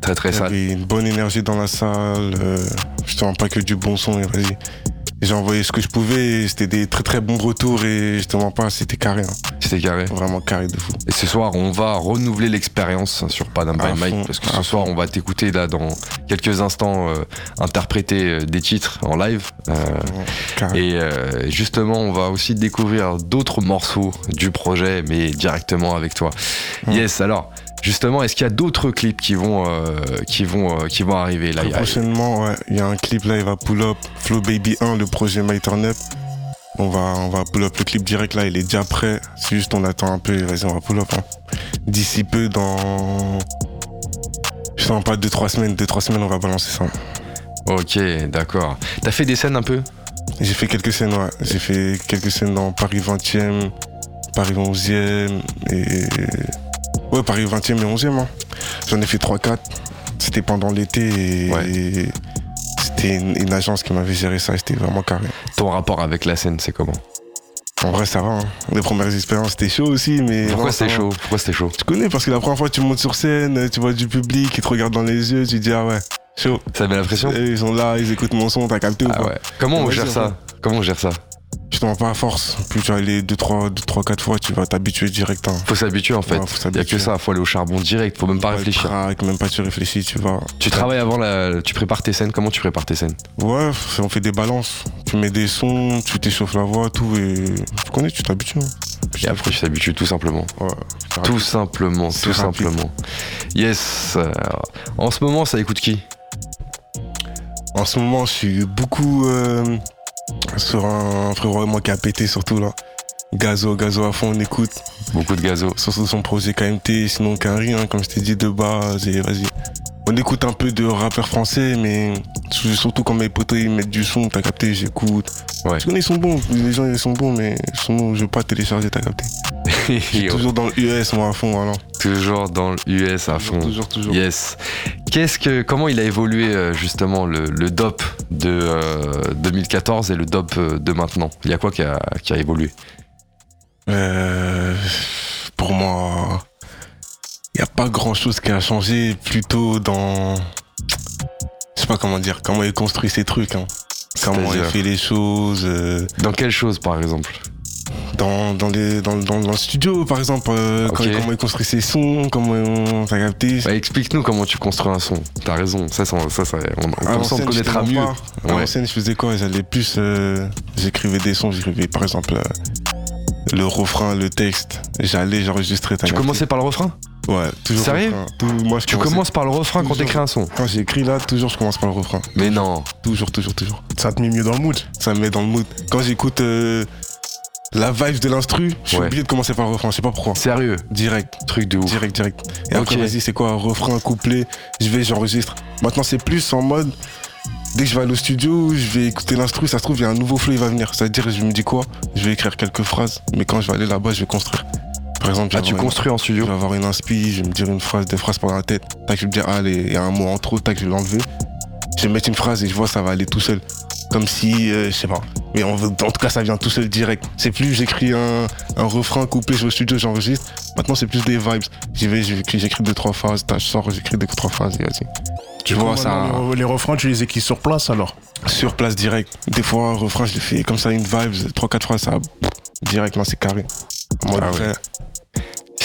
S1: très très
S2: Il y
S1: sale.
S2: avait une bonne énergie dans la salle. euh, je te rends pas que du bon son et vas-y. J'ai envoyé ce que je pouvais et c'était des très très bons retours et je te mens pas, c'était carré. hein.
S1: C'était carré.
S2: Vraiment carré de fou.
S1: Et ce soir, on va renouveler l'expérience sur Panam by Mike parce que ce soir, on va t'écouter là dans quelques instants euh, interpréter euh, des titres en live. Euh. Et euh, justement, on va aussi découvrir d'autres morceaux du projet, mais directement avec toi. Yes, alors, justement, est-ce qu'il y a d'autres clips qui vont, euh, qui vont, euh, qui vont arriver là
S2: prochainement, ouais, il y a un clip là, il va pull up. Flow Baby 1, le projet My Turn Up. On va, on va pull up le clip direct là, il est déjà prêt. C'est juste on attend un peu, vas-y, on va pull up. hein. D'ici peu, dans. Je sens pas 2-3 semaines, 2-3 semaines, on va balancer ça.
S1: Ok, d'accord. T'as fait des scènes un peu?
S2: J'ai fait quelques scènes, ouais. J'ai fait quelques scènes dans Paris 20e, Paris 11e et. Ouais, Paris 20e et 11e. hein. J'en ai fait 3-4. C'était pendant l'été et.
S1: Ouais.
S2: C'était une, une agence qui m'avait géré ça, c'était vraiment carré.
S1: Ton rapport avec la scène, c'est comment?
S2: En vrai, ça va. hein. Les premières expériences, c'était chaud aussi, mais.
S1: Pourquoi c'était chaud? Pourquoi c'était chaud?
S2: Tu connais parce que la première fois que tu montes sur scène, tu vois du public qui te regarde dans les yeux, tu dis ah ouais, chaud.
S1: Ça met la pression
S2: ils sont là, ils écoutent mon son, t'as capté ou
S1: Ah
S2: pas?
S1: ouais. Comment on gère ça? Comment on gère ça?
S2: Tu t'en vas pas à force. Plus tu vas aller 2, 3, 2, 3, 4 fois, tu vas t'habituer direct. Hein.
S1: Faut s'habituer en fait.
S2: Ouais,
S1: Il y a que ça, faut aller au charbon direct, faut même pas
S2: Ouais,
S1: réfléchir.
S2: même pas tu réfléchis, tu vas.
S1: Tu travailles avant la. Tu prépares tes scènes, comment tu prépares tes scènes?
S2: Ouais, on fait des balances. Tu mets des sons, tu t'échauffes la voix, tout, et tu connais, tu t'habitues. hein.
S1: Et après tu t'habitues tout simplement.
S2: Ouais,
S1: Tout simplement, tout
S2: rapide.
S1: simplement. Yes. En ce moment, ça écoute qui?
S2: En ce moment, je suis beaucoup euh, sur un frérot, moi qui a pété surtout là. Gazo, gazo à fond, on écoute.
S1: Beaucoup de gazo.
S2: Surtout son projet KMT, sinon Quinry, hein, comme je t'ai dit de base, et vas-y. On écoute un peu de rappeurs français, mais surtout quand mes potos ils mettent du son, t'as capté, j'écoute.
S1: Ouais.
S2: Tu connais, ils sont bons, les gens ils sont bons, mais sont je veux pas télécharger, t'as capté. Toujours dans le US, moi à fond, voilà.
S1: Toujours dans le US à fond.
S2: Toujours, toujours.
S1: Yes. Qu'est-ce que, comment il a évolué euh, justement le, le DOP de euh, 2014 et le DOP euh, de maintenant? Il y a quoi qui a, qui a évolué?
S2: Euh, pour moi, il n'y a pas grand chose qui a changé, plutôt dans. Je sais pas comment dire, comment il construit ses trucs. Hein. Comment il fait les choses. euh,
S1: Dans quelle chose par exemple?
S2: Dans, dans, les, dans, dans, dans le studio, par exemple, euh, quand- comment il construit ses sons, comment t'as capté.
S1: bah, Explique-nous comment tu construis un son. T'as raison. Ça, ça, ça, ça- on, on, te connaîtra mieux. Ouais.
S2: l'ancienne, je faisais quoi? J'allais plus. euh, J'écrivais des sons, j'écrivais par exemple euh, le refrain, le texte. J'allais, j'enregistrais.
S1: Tu commençais par le refrain?
S2: Ouais, toujours.
S1: Sérieux?
S2: Tout- moi, je
S1: Tu commences par le refrain quand
S2: toujours.
S1: t'écris un son?
S2: Quand j'écris là, toujours, je commence par le refrain.
S1: Mais non.
S2: Toujours, toujours, toujours.
S7: Ça te met mieux dans le mood.
S2: Ça me met dans le mood. Quand j'écoute euh, la vibe de l'instru, je suis
S1: Ouais.
S2: obligé de commencer par le refrain. Je sais pas pourquoi.
S1: Sérieux
S2: Direct.
S1: Truc de ouf.
S2: Direct, direct. Et après, vas-y, c'est quoi Refrain, couplet, je vais, j'enregistre. Maintenant, c'est plus en mode, dès que je vais aller au studio, je vais écouter l'instru, ça se trouve, il y a un nouveau flow, il va venir. C'est-à-dire, je me dis quoi? Je vais écrire quelques phrases, mais quand je vais aller là-bas, je vais construire. Par exemple, je
S1: Ah, tu
S2: une-
S1: construis en
S2: je
S1: studio
S2: vais avoir une inspi, je vais me dire une phrase, des phrases pendant la tête. Tac, je vais me dire, ah, allez, il y a un mot en trop, tac, je vais l'enlever. Je vais mettre une phrase et je vois, ça va aller tout seul. Comme si, euh, je sais pas. Mais en, en tout cas, ça vient tout seul direct. C'est plus j'écris un, un refrain coupé, je vais au studio, j'enregistre. Maintenant, c'est plus des vibes. J'y vais, j'écris j'écris deux, trois phrases, tac, je sors, j'écris deux, trois phrases et vas-y. Tu vois, ça.
S7: Les, refrains, tu les écris sur place alors.
S2: Sur place direct. Des fois, un refrain, je le fais comme ça, une vibe, trois, quatre phrases, ça. Direct, là, c'est carré. Mode
S1: Ah ouais.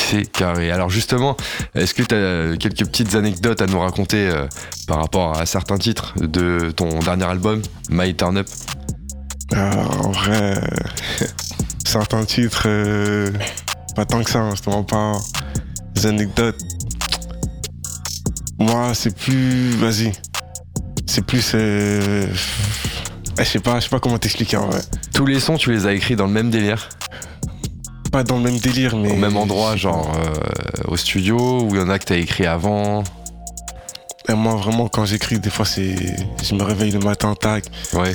S1: C'est carré. Alors justement, est-ce que tu as quelques petites anecdotes à nous raconter euh, par rapport à certains titres de ton dernier album, My Turn Up?
S2: En vrai, certains titres, euh, pas tant que ça, hein, c'est vraiment pas des anecdotes. Moi, c'est plus. Vas-y. C'est plus. euh, Je sais pas, je sais pas comment t'expliquer en vrai.
S1: Tous les sons, tu les as écrits dans le même délire,
S2: Pas dans le même délire, mais.
S1: au même endroit, genre euh, au studio, ou il y en a que tu as écrit avant
S2: Et moi, vraiment, quand j'écris, des fois, c'est. Je me réveille le matin, tac.
S1: Ouais.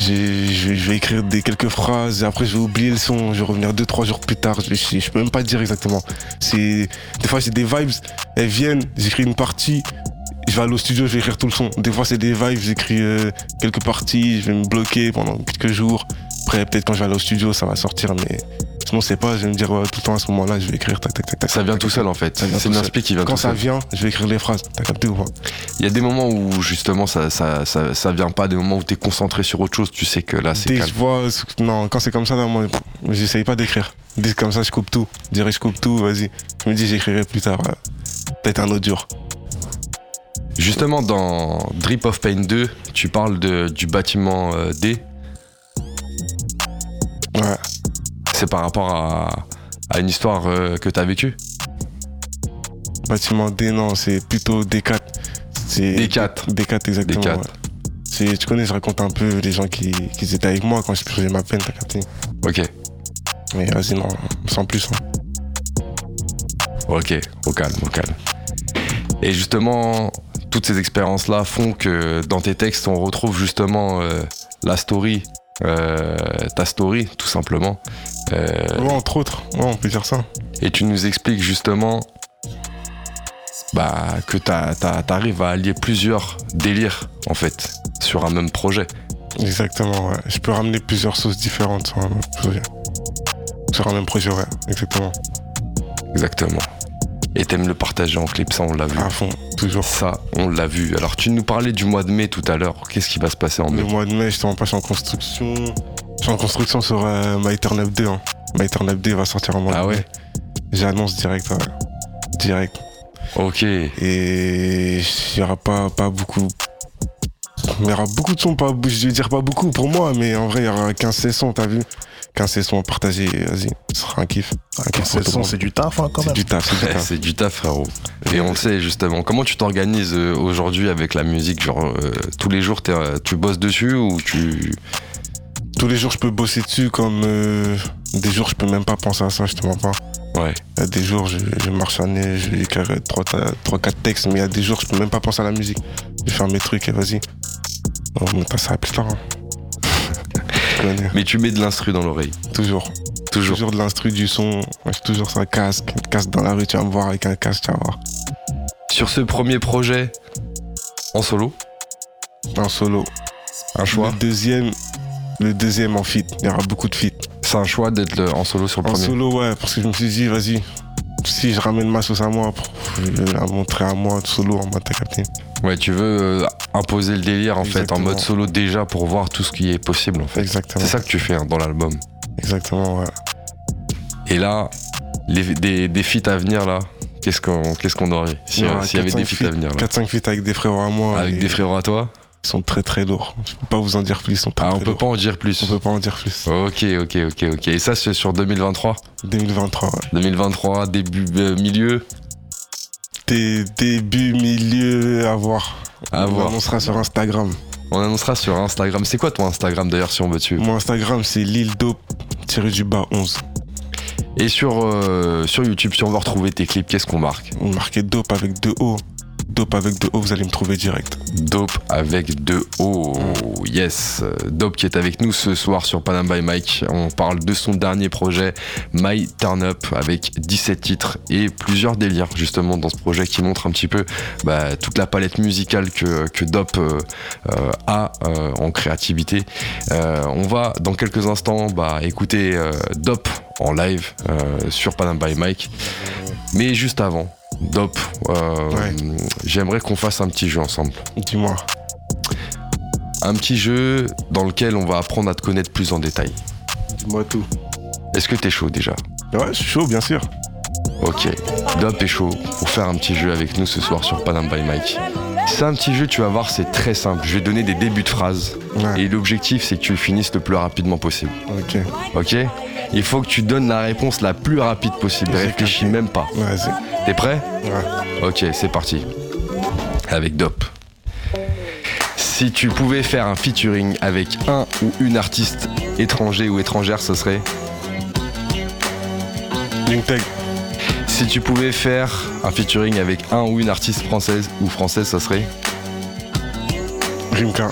S2: Je vais, écrire des quelques phrases, et après je vais oublier le son, je vais revenir deux trois jours plus tard, je, je, je peux même pas dire exactement. C'est des fois j'ai des vibes, elles viennent, j'écris une partie, je vais aller au studio, je vais écrire tout le son. Des fois c'est des vibes, j'écris euh, quelques parties, je vais me bloquer pendant quelques jours. Après peut-être quand je vais aller au studio ça va sortir, mais sinon c'est pas, je vais me dire tout le temps à ce moment-là je vais écrire tac tac tac. tac
S1: Ça vient tout seul en fait. C'est une inspi qui vient
S2: Quand ça vient, je vais écrire les phrases. T'as capté ou pas
S1: Il y a des moments où justement ça, ça, ça, ça vient pas, des moments où tu es concentré sur autre chose, tu sais que là c'est
S2: Dès que
S1: calme.
S2: je vois, non, quand c'est comme ça, moi, j'essaye pas d'écrire. Dès comme ça, je coupe tout. Je dirais, je coupe tout, vas-y. Je me dis, j'écrirai plus tard. euh, Peut-être un autre jour.
S1: Justement, dans Drip of Pain 2, tu parles de, du bâtiment euh, D.
S2: Ouais.
S1: C'est par rapport à, à une histoire euh, que tu as vécue
S2: Bâtiment D, non, c'est plutôt D4. C'est
S1: D4.
S2: D4, exactement.
S1: D4.
S2: ouais. C'est, tu connais, je raconte un peu les gens qui, qui étaient avec moi quand je purgeais ma peine, t'as capté.
S1: Ok,
S2: Mais vas-y, non, sans plus. hein.
S1: ok, au calme, au calme. Et justement, toutes ces expériences-là font que dans tes textes, on retrouve justement euh, la story, euh, ta story, tout simplement. Euh,
S2: Ouais, entre autres, ouais, on peut dire ça.
S1: et tu nous expliques justement bah, que t'arrives à allier plusieurs délires, en fait, sur un même projet.
S2: Exactement, ouais. Je peux ramener plusieurs sauces différentes sur un même projet. Sur un même projet, ouais, exactement.
S1: Exactement. Et t'aimes le partager en clip, ça on l'a vu.
S2: À fond, toujours.
S1: Ça, on l'a vu. Alors, tu nous parlais du mois de mai tout à l'heure. Qu'est-ce qui va se passer en mai
S2: Le mois de mai, justement, pas, je suis en construction. Je suis en construction sur euh, My Turn Up 2. Hein. My Turn Up 2 va sortir en mois
S1: Ah
S2: de
S1: ouais
S2: mai. J'annonce direct, ouais. Direct.
S1: Ok.
S2: Et il y aura pas, pas beaucoup. Il y aura beaucoup de sons, pas, je vais dire pas beaucoup pour moi, mais en vrai, il y aura 15 sons, t'as vu 15 sons partagés, vas-y, ce sera un kiff. Un kiff
S7: C'est c'est du taf hein, quand
S2: C'est
S7: même.
S2: du taf, c'est du taf.
S1: C'est du taf, frérot. Et on le sait, justement. Comment tu t'organises euh, aujourd'hui avec la musique Genre, euh, tous les jours, t'es, euh, tu bosses dessus ou tu.
S2: Tous les jours, je peux bosser dessus, comme euh, des jours, je peux même pas penser à ça, je te mens pas.
S1: Ouais.
S2: Il y a des jours, je, je marche à nez, je vais écrire 3-4 textes, mais il y a des jours, je peux même pas penser à la musique. Je vais faire mes trucs et vas-y. On mettra ça plus tard. hein.
S1: Mais tu mets de l'instru dans l'oreille.
S2: Toujours.
S1: Toujours.
S2: Toujours de l'instru, du son. Moi, j'ai toujours ça, casque. Casque dans la rue, tu vas me voir avec un casque, tu vas voir.
S1: Sur ce premier projet, en solo,
S2: En solo.
S1: un choix?
S2: Le deuxième, le deuxième en feat. Il y aura beaucoup de feat.
S1: C'est un choix d'être le- en solo sur le
S2: En
S1: premier?
S2: solo, ouais, parce que je me suis dit, vas-y, si je ramène ma sauce à moi, pour- je vais la montrer à moi, solo, en mode t'as capté.
S1: Ouais, tu veux euh, imposer le délire en fait en mode solo déjà pour voir tout ce qui est possible en fait.
S2: Exactement.
S1: C'est ça que tu fais hein, dans l'album.
S2: Exactement, ouais.
S1: Et là, les, des, des feats à venir là, qu'est-ce qu'on qu'est-ce qu'on aurait? S'il
S2: Il y
S1: avait
S2: 4-5
S1: des feats à venir là.
S2: 4-5 feats avec des frérots à moi.
S1: Avec des frérots à toi?
S2: Ils sont très très lourds. Je peux pas vous en dire plus, ils sont très,
S1: Ah, on
S2: très
S1: peut
S2: lourds.
S1: pas en dire plus.
S2: On peut pas en dire plus.
S1: Ok, ok, ok, ok. Et ça, c'est sur 2023
S2: 2023, ouais.
S1: 2023, début, euh, milieu?
S2: Des débuts, milieu, à voir.
S1: À
S2: On
S1: voir.
S2: annoncera sur Instagram.
S1: On annoncera sur Instagram. C'est quoi ton Instagram d'ailleurs si on veut suivre
S2: Mon Instagram, c'est l'île dope tiré du bas 11.
S1: Et sur, euh, sur YouTube, si on veut retrouver tes clips, qu'est-ce qu'on marque?
S2: Vous marquez dope avec deux O. Dope avec deux O, vous allez me trouver direct.
S1: Dope avec deux O. Yes. Dope qui est avec nous ce soir sur Panam by Mike. On parle de son dernier projet, My Turn Up, avec 17 titres et plusieurs délires justement dans ce projet qui montre un petit peu bah, toute la palette musicale que, que Dope euh, euh, a euh, en créativité. On va dans quelques instants bah, écouter Dope en live sur Panam by Mike. Mais juste avant, Dope, euh,
S2: Ouais.
S1: j'aimerais qu'on fasse un petit jeu ensemble.
S2: Dis-moi.
S1: Un petit jeu dans lequel on va apprendre à te connaître plus en détail.
S2: Dis-moi tout.
S1: Est-ce que t'es chaud déjà
S2: Ouais, je suis chaud, bien sûr.
S1: Ok. Dop est chaud pour faire un petit jeu avec nous ce soir sur Panam by Mike. C'est un petit jeu, tu vas voir, c'est très simple. Je vais donner des débuts de phrases.
S2: Ouais.
S1: Et l'objectif, c'est que tu le finisses le plus rapidement possible.
S2: Ok.
S1: Ok Il faut que tu donnes la réponse la plus rapide possible. Réfléchis même pas.
S2: Vas-y.
S1: T'es prêt
S2: Ouais.
S1: Ok, c'est parti. Avec Dop. Si tu pouvais faire un featuring avec un ou une artiste étranger ou étrangère, ce serait?
S2: Link
S1: Si tu pouvais faire un featuring avec un ou une artiste française ou française, ça serait
S2: Rimka.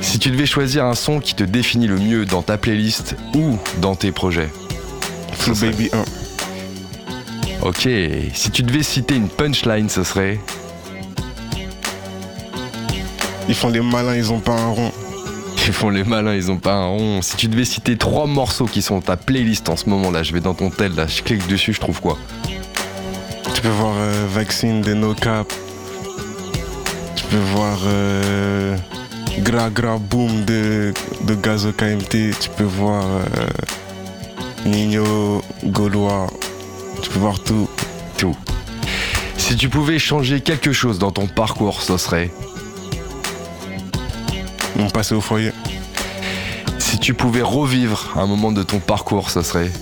S1: Si tu devais choisir un son qui te définit le mieux dans ta playlist ou dans tes projets.
S2: Flow
S1: serait-
S2: Baby 1.
S1: Ok. Si tu devais citer une punchline, ce serait
S2: Ils font les malins, ils ont pas un rond.
S1: Ils font les malins, ils ont pas un rond. Si tu devais citer trois morceaux qui sont dans ta playlist en ce moment là, je vais dans ton tel là, je clique dessus, je trouve quoi
S2: Tu peux voir euh, Vaccine de No Cap. Tu peux voir euh, Gra Gra Boom de, de Gazo KMT. Tu peux voir euh, Nino Gaulois. Tu peux voir tout.
S1: Tout. Si tu pouvais changer quelque chose dans ton parcours, ce serait?
S2: Mon passé au foyer.
S1: Si tu pouvais revivre un moment de ton parcours, ce serait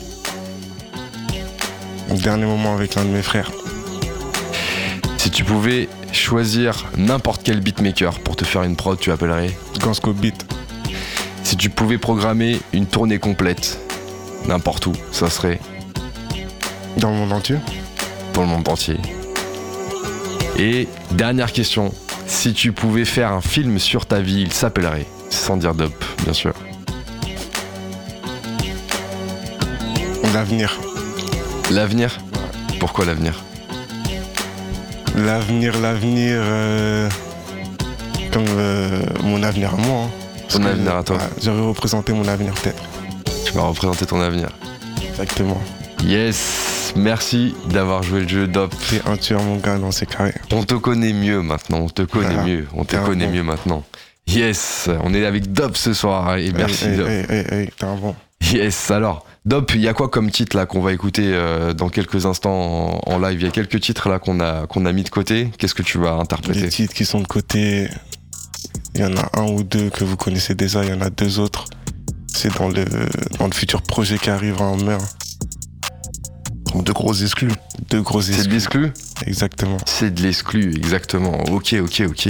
S2: dernier moment avec l'un de mes frères.
S1: Si tu pouvais choisir n'importe quel beatmaker pour te faire une prod, tu appellerais
S2: Gansco Beat.
S1: Si tu pouvais programmer une tournée complète, n'importe où, ça serait
S2: Dans le monde entier.
S1: pour le monde entier. Et dernière question, si tu pouvais faire un film sur ta vie, il s'appellerait Sans dire Dop, bien sûr.
S2: L'avenir.
S1: L'avenir Pourquoi l'avenir
S2: L'avenir, l'avenir. euh, comme euh, mon avenir à moi. hein.
S1: Ton avenir à toi.
S2: ouais, J'aurais représenté mon avenir peut-être.
S1: Tu vas représenter ton avenir.
S2: Exactement.
S1: Yes, merci d'avoir joué le jeu Dop.
S2: T'es un tueur, mon gars, dans ces carrés.
S1: On te connaît mieux maintenant, on te connaît
S2: Voilà.
S1: mieux, on te connaît
S2: bon.
S1: mieux maintenant. Yes, on est avec Dop ce soir et merci
S2: Hey, hey,
S1: Dop.
S2: hey, hey, hey, t'es un bon.
S1: Yes, alors, Dop, il y a quoi comme titre là qu'on va écouter euh, dans quelques instants en, live? Il y a quelques titres là qu'on a, qu'on a mis de côté. Qu'est-ce que tu vas
S2: Les
S1: interpréter
S2: titres qui sont de côté, il y en a un ou deux que vous connaissez déjà, il y en a deux autres. C'est dans le, dans le futur projet qui arrive en mer.
S7: Donc de gros exclus.
S2: Deux gros
S1: C'est de
S2: exclus.
S1: l'exclu
S2: Exactement.
S1: C'est de l'exclu, exactement. Ok, ok, ok.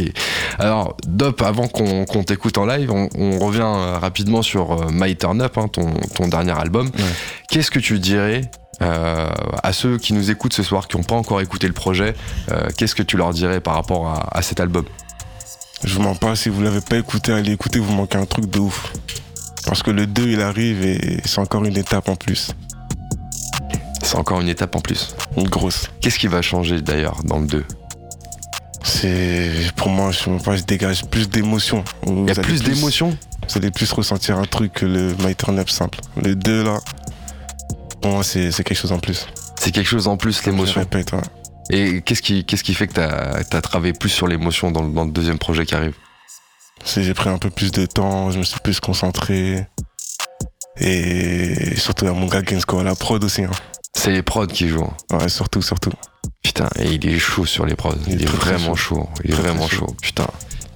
S1: Alors, Dop, avant qu'on t'écoute en live, on, on revient euh, rapidement sur euh, My Turn Up, hein, ton, ton dernier album. Qu'est-ce que tu dirais euh, à ceux qui nous écoutent ce soir, qui n'ont pas encore écouté le projet euh, Qu'est-ce que tu leur dirais par rapport à, à cet album?
S2: Je vous mens pas, si vous l'avez pas écouté, allez écouter, vous manquez un truc de ouf. Parce que le 2 il arrive et c'est encore une étape en plus.
S1: C'est encore une étape en plus.
S2: Une grosse.
S1: Qu'est-ce qui va changer d'ailleurs dans le 2
S2: C'est pour moi, je dégage plus d'émotions.
S1: Il y a plus d'émotions?
S2: Vous allez plus ressentir un truc que le My Turn Up simple. Le 2 là, pour moi c'est quelque chose en plus.
S1: C'est quelque chose en plus, l'émotion.
S2: répète, ouais.
S1: Et qu'est-ce qui, qu'est-ce qui fait que t'as as travaillé plus sur l'émotion dans, le- dans le deuxième projet qui arrive?
S2: J'ai pris un peu plus de temps, je me suis plus concentré. Et surtout à mon gars Gensko à la prod aussi. Hein.
S1: C'est les prods qui jouent.
S2: Ouais, surtout, surtout.
S1: Putain, et il est chaud sur les prods. Il,
S2: Il est très,
S1: vraiment chaud. Il est
S2: Très, très
S1: vraiment
S2: chaud.
S1: chaud. Putain.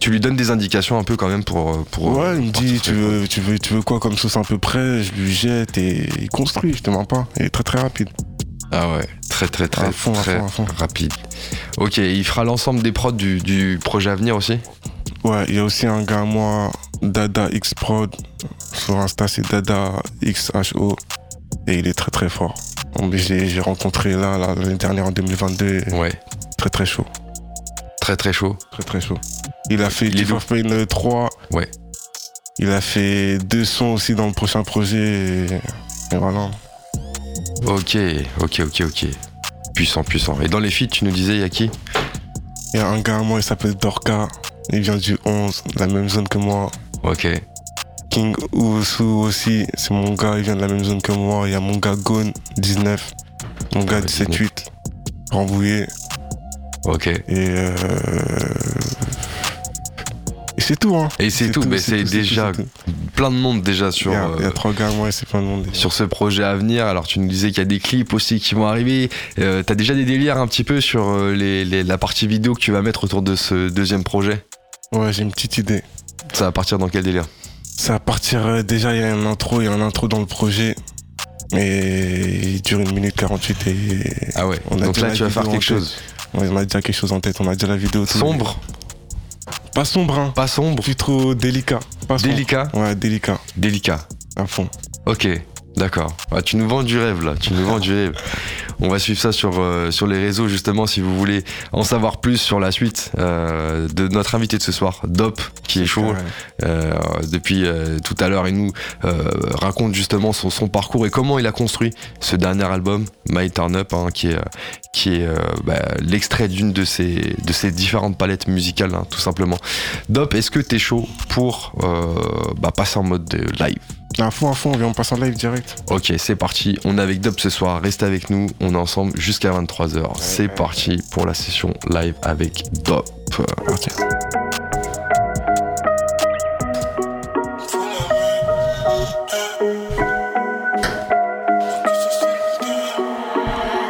S1: Tu lui donnes des indications un peu quand même pour. euh, pour
S2: Ouais, il me dit tu veux, tu veux, tu veux quoi comme sauce à peu près? Je lui jette et il construit, je te mens pas. Il est très très rapide.
S1: Ah ouais, très très très
S2: À fond, à fond, à fond.
S1: rapide. Ok, il fera l'ensemble des prods du, du projet à venir aussi?
S2: Ouais, il y a aussi un gars à moi, Dada X Prod. Sur Insta, c'est Dada XHO. Et il est très très fort. J'ai rencontré là, l'année dernière en 2022. et
S1: Ouais,
S2: Très très chaud.
S1: très très chaud.
S2: Très très chaud. Il a fait
S1: d'où
S2: of Pain 3.
S1: Ouais.
S2: Il a fait deux sons aussi dans le prochain projet. Et, et voilà.
S1: Ok, ok, ok, ok. Puissant, puissant. Et dans les feats, tu nous disais, il y a qui?
S2: Il y a un gars à moi, il s'appelle Dorka. Il vient du 11, la même zone que moi.
S1: Ok,
S2: King Usu aussi, c'est mon gars, il vient de la même zone que moi. Il y a mon gars Gone, 19. Mon gars,
S1: Ouais,
S2: 17-8. Rambouillé.
S1: ok.
S2: Et euh... Et c'est tout, hein.
S1: Et c'est tout, mais c'est déjà
S2: tout,
S1: plein de monde déjà sur,
S2: Il y, a, il y a
S1: euh,
S2: trois gars, moi, c'est plein de monde. déjà.
S1: sur ce projet à venir. Alors tu nous disais qu'il y a des clips aussi qui vont arriver. Euh, T'as déjà des délires un petit peu sur euh, les, les- la partie vidéo que tu vas mettre autour de ce deuxième projet?
S2: Ouais, j'ai une petite idée.
S1: Ça va partir dans quel délire?
S2: Ça va partir, euh, déjà, il y a un intro, il y a un intro dans le projet. Et il dure une minute 48 et.
S1: Ah ouais.
S2: On a
S1: Donc là tu vas faire quelque chose.
S2: Ouais, on a déjà quelque chose en tête, on a déjà la vidéo.
S1: Sombre,
S2: Pas sombre, hein.
S1: pas sombre,
S2: Plus trop délicat. Pas sombre.
S1: délicat,
S2: Ouais, délicat,
S1: délicat.
S2: à fond.
S1: Ok, d'accord. Ah, tu nous vends du rêve là, tu nous vends du rêve. On va suivre ça sur, euh, sur les réseaux justement si vous voulez en savoir plus sur la suite euh, de notre invité de ce soir, Dop, qui est chaud. Euh, depuis tout à l'heure, il nous raconte justement son, son parcours et comment il a construit ce dernier album, My Turn Up, hein, qui est, qui est bah, l'extrait d'une de ses, de ses différentes palettes musicales, hein, tout simplement. Dop, est-ce que t'es chaud pour bah, passer en mode euh, live?
S2: À fond, à fond, on vient, en live direct.
S1: Ok, c'est parti. On est avec Dop ce soir. Restez avec nous. On est ensemble jusqu'à 23h. C'est parti pour la session live avec Dop.
S2: Ok.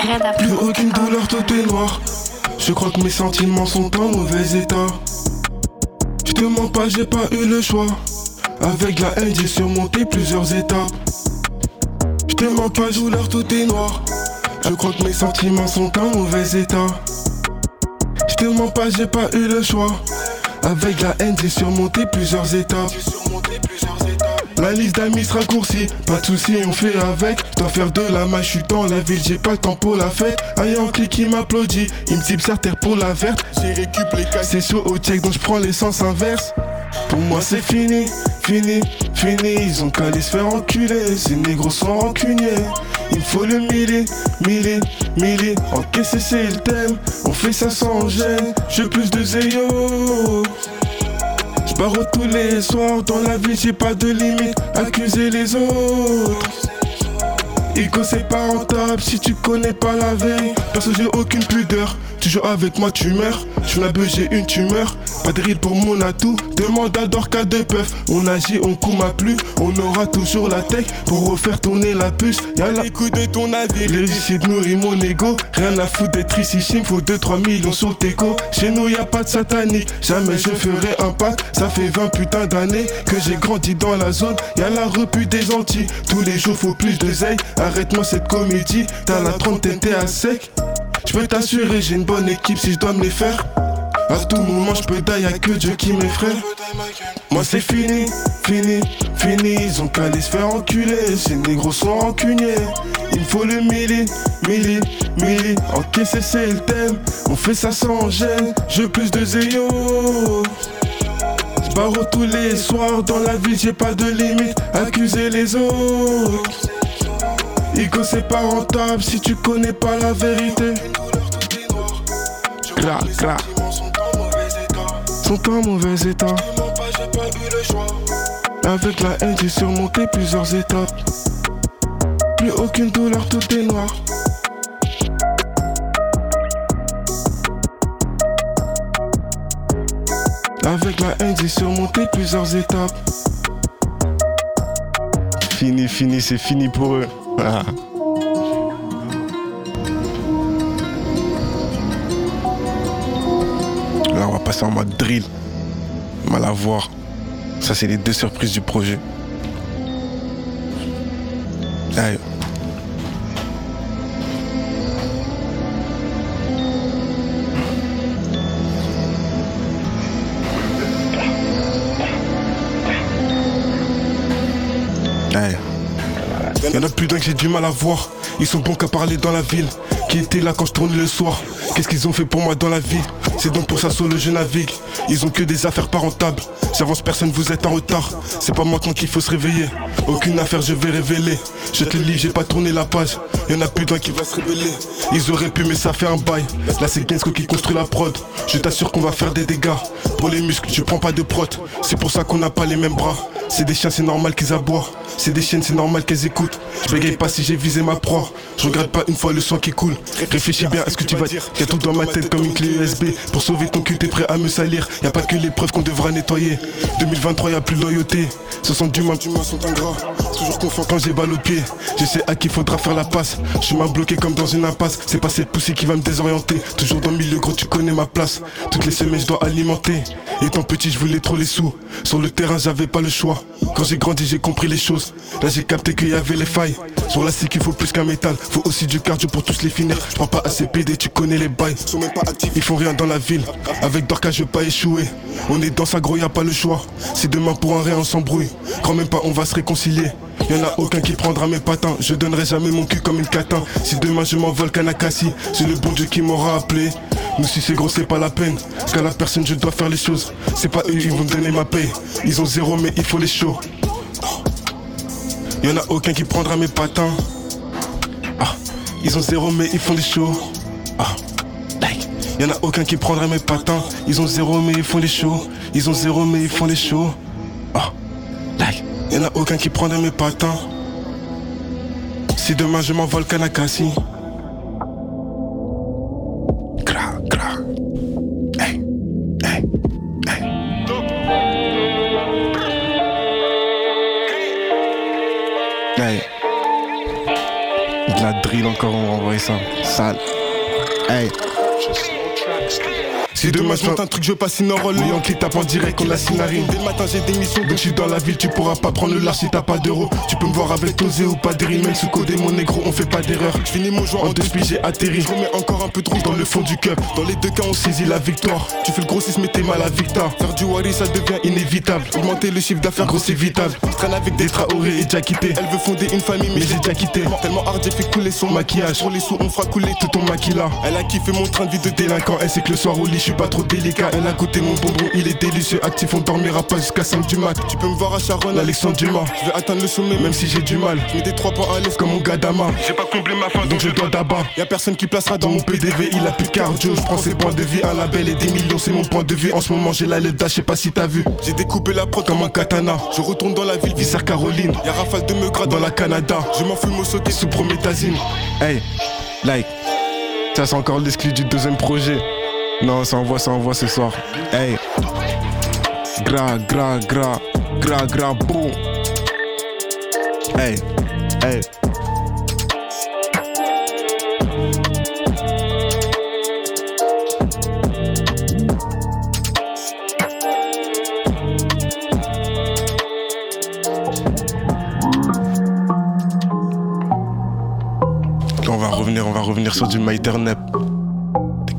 S4: Rien à
S5: Plus aucune douleur, tout est noir. Je crois que mes sentiments sont en mauvais état. Je te mens pas, j'ai pas eu le choix. Avec la haine, j'ai surmonté plusieurs étapes. Je te mens pas, douleur, tout est noir. Je crois que mes sentiments sont en mauvais état. Je te pas, j'ai pas eu le choix. Avec la haine, j'ai surmonté plusieurs étapes.
S2: La liste d'amis se raccourcit, pas de soucis, on fait avec. Je dois faire de la main, je suis dans la ville, j'ai pas le temps pour la fête. Aïe, un clic qui m'applaudit, il me type terre pour la verte. J'ai récup les cas, c'est chaud au check, donc je prends l'essence inverse. Pour moi c'est fini, fini, fini, ils ont qu'à aller se faire enculer, ces négros sont rancuniers. Il faut le mili, mili, mili, encaisser c'est le thème, on fait ça sans gêne, je plus de zéyo. Je pars tous les soirs dans la vie, j'ai pas de limite, accuser les autres. Ego c'est pas rentable si tu connais pas la veille. Perso j'ai aucune pudeur. Tu joues avec moi tu meurs. Je la beuh j'ai une tumeur. Pas de ride pour mon atout. Demande à Dorca de peuf On agit on coud ma pluie On aura toujours la tech Pour refaire tourner la puce. Y'a la coups de ton avis. Les réussites nourrit mon ego. Rien à foutre d'être ici. Chim faut 2-3 millions sur le teco Chez nous y a pas de satanique. Jamais je ferai un pack Ça fait 20 putains d'années Que j'ai grandi dans la zone. Y'a la repu des Antilles. Tous les jours faut plus de zeille Arrête-moi cette comédie, t'as la trentaine, t'es à sec. Je peux t'assurer, j'ai une bonne équipe si je dois me les faire. À tout moment, je peux die, y'a que Dieu qui m'effraie. Moi c'est fini, fini, fini. Ils ont qu'à aller se faire enculer. Ces négros sont rancuniers. Il me faut le mili, mili, mili. Encaisser c'est le thème. On fait ça sans gêne. Je plus de zéyo. Je barre tous les soirs dans la ville, j'ai pas de limite. Accuser les autres. Ego c'est pas rentable si tu connais pas la vérité. Cla, cla. Sont en mauvais état. Avec la haine j'ai surmonté plusieurs étapes. Plus aucune douleur, tout est noir. Avec la haine j'ai surmonté plusieurs étapes.
S5: Fini, fini, c'est fini pour eux. Là, on va passer en mode drill. Mal à voir. Ça, c'est les deux surprises du projet.
S2: J'ai du mal à voir. Ils sont bons qu'à parler dans la ville. Qui était là quand je tourne le soir? Qu'est-ce qu'ils ont fait pour moi dans la vie? C'est donc pour ça le je navigue. Ils ont que des affaires pas rentables. J'avance personne, vous êtes en retard. C'est pas maintenant qu'il faut se réveiller. Aucune affaire, je vais révéler. Je te lis, j'ai pas tourné la page. Y'en a plus d'un qui va se révéler. Ils auraient pu, mais ça fait un bail. Là, c'est Gainsco qui construit la prod. Je t'assure qu'on va faire des dégâts. Pour les muscles, je prends pas de prot. C'est pour ça qu'on n'a pas les mêmes bras. C'est des chiens, c'est normal qu'ils aboient. C'est des chiennes, c'est normal qu'elles écoutent. Je bégaye pas si j'ai visé ma proie. Je regrette pas une fois le sang qui coule. Réfléchis bien à ce que tu vas dire. Y'a tout dans ma tête comme une clé USB. Pour sauver ton cul, t'es prêt à me salir. Y a pas que les preuves qu'on devra nettoyer. 2023, y a plus de loyauté. 60 humains, humains sont ingrats. Toujours confiant quand j'ai balle au pied. Je sais à qui faudra faire la passe. Je suis bloqué comme dans une impasse. C'est pas cette poussée qui va me désorienter. Toujours dans le milieu, gros, tu connais ma place. Toutes les semaines, je dois alimenter. Étant petit, je voulais trop les sous. Sur le terrain, j'avais pas le choix. Quand j'ai grandi, j'ai compris les choses. Là, j'ai capté qu'il y avait les failles. Sur la qu'il faut plus qu'un métal. Faut aussi du cardio pour tous les finir. Je prends pas assez PD, tu connais les bails. Ils font rien dans la ville. Avec Dorca, je veux pas échouer. On est dans sa gros, y a pas le choix. Si demain pour un rien, on s'embrouille. Quand même pas, on va se réconcilier. Y'en a aucun qui prendra mes patins. Je donnerai jamais mon cul comme une catin. Si demain je m'envole Kanakasi, c'est le bon Dieu qui m'aura appelé. Mais si c'est gros, c'est pas la peine. Parce qu'à la personne, je dois faire les choses. C'est pas eux, ils vont me donner ma paye. Ils ont zéro, mais il faut les shows. Y'en a aucun qui prendra mes patins. Ah, ils ont zéro, mais ils font des shows. Ah. Y'en a aucun qui prendra mes patins. Ils ont zéro, mais ils font les shows. Ils ont zéro, mais ils font les shows. Ah. Y'en a aucun qui prendra mes patins. Si demain je m'envole Kanakasi.
S5: Encore, on va ça. Sale. Hey. Si demain je monte un truc, je passe une enrôle.
S2: Le Yankee tape en direct, on la sinarine.
S5: Dès le matin, j'ai des missions.
S2: Donc je suis dans la ville, tu pourras pas prendre le large si t'as pas d'euros. Tu peux me voir avec Tosé ou pas des même sous codé, mon négro, on fait pas d'erreur.
S5: Je finis mon joint
S2: En deux j'ai atterri.
S5: Je remets encore un peu de rouge
S2: Dans le fond du cup,
S5: Dans les deux cas, on sait.
S2: saisis la victoire.
S5: Tu fais le grossisme, mais t'es mal à
S2: Victor,
S5: Faire du wari, ça devient
S2: inévitable.
S5: Augmenter le chiffre d'affaires,
S2: Gros, c'est vital.
S5: Je traîne avec des
S2: Traoré et déjà quitté.
S5: Elle veut fonder une famille, mais,
S2: Mais j'ai déjà quitté.
S5: Tellement hard, j'ai fait couler son
S2: Maquillage.
S5: Pour les sous, on fera couler
S2: Tout ton maquilla.
S5: Elle a kiffé mon train de vie de
S2: Délinquant, elle sait que le soir au lit, je pas trop délicat. Elle a goûté mon bonbon, il est délicieux. Actif, on dormira pas jusqu'à 5 du mat.
S5: Tu peux me voir à Charonne,
S2: Alexandre Dumas,
S5: Je vais atteindre le sommet,
S2: même si j'ai du mal.
S5: je mets des trois points à l'aise
S2: Comme mon gars Dama,
S5: J'ai pas comblé ma faim,
S2: donc je dois d'abat.
S5: Y'a personne qui placera dans mon
S2: PDV, il a plus de cardio. Je prends ses points de vie, un label et des millions, c'est mon point de vue. En ce moment, j'ai la leda, je sais pas si t'as vu.
S5: J'ai découpé la prod
S2: Comme un katana,
S5: Je retourne dans la ville,
S2: Visser Caroline,
S5: Y'a rafale de me grade
S2: dans la Canada.
S5: Je m'en fume au socket
S2: sous prométhazine. Hey, like, ça c'est encore l'exclu du deuxième projet. Non, ça envoie, ça envoie ce soir. Hey, gras, gras, gras, gras, gras, bon. Hey, hey. On va revenir, on va revenir sur du MyTernep.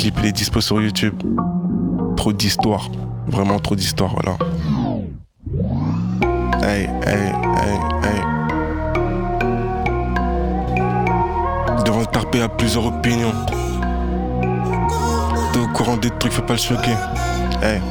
S2: Clip il est dispo sur YouTube. Trop d'histoire. Vraiment trop d'histoire, voilà. Hey, hey, hey, hey. Devant tarpé à plusieurs opinions. T'es au courant des trucs, faut pas le choquer. Hey.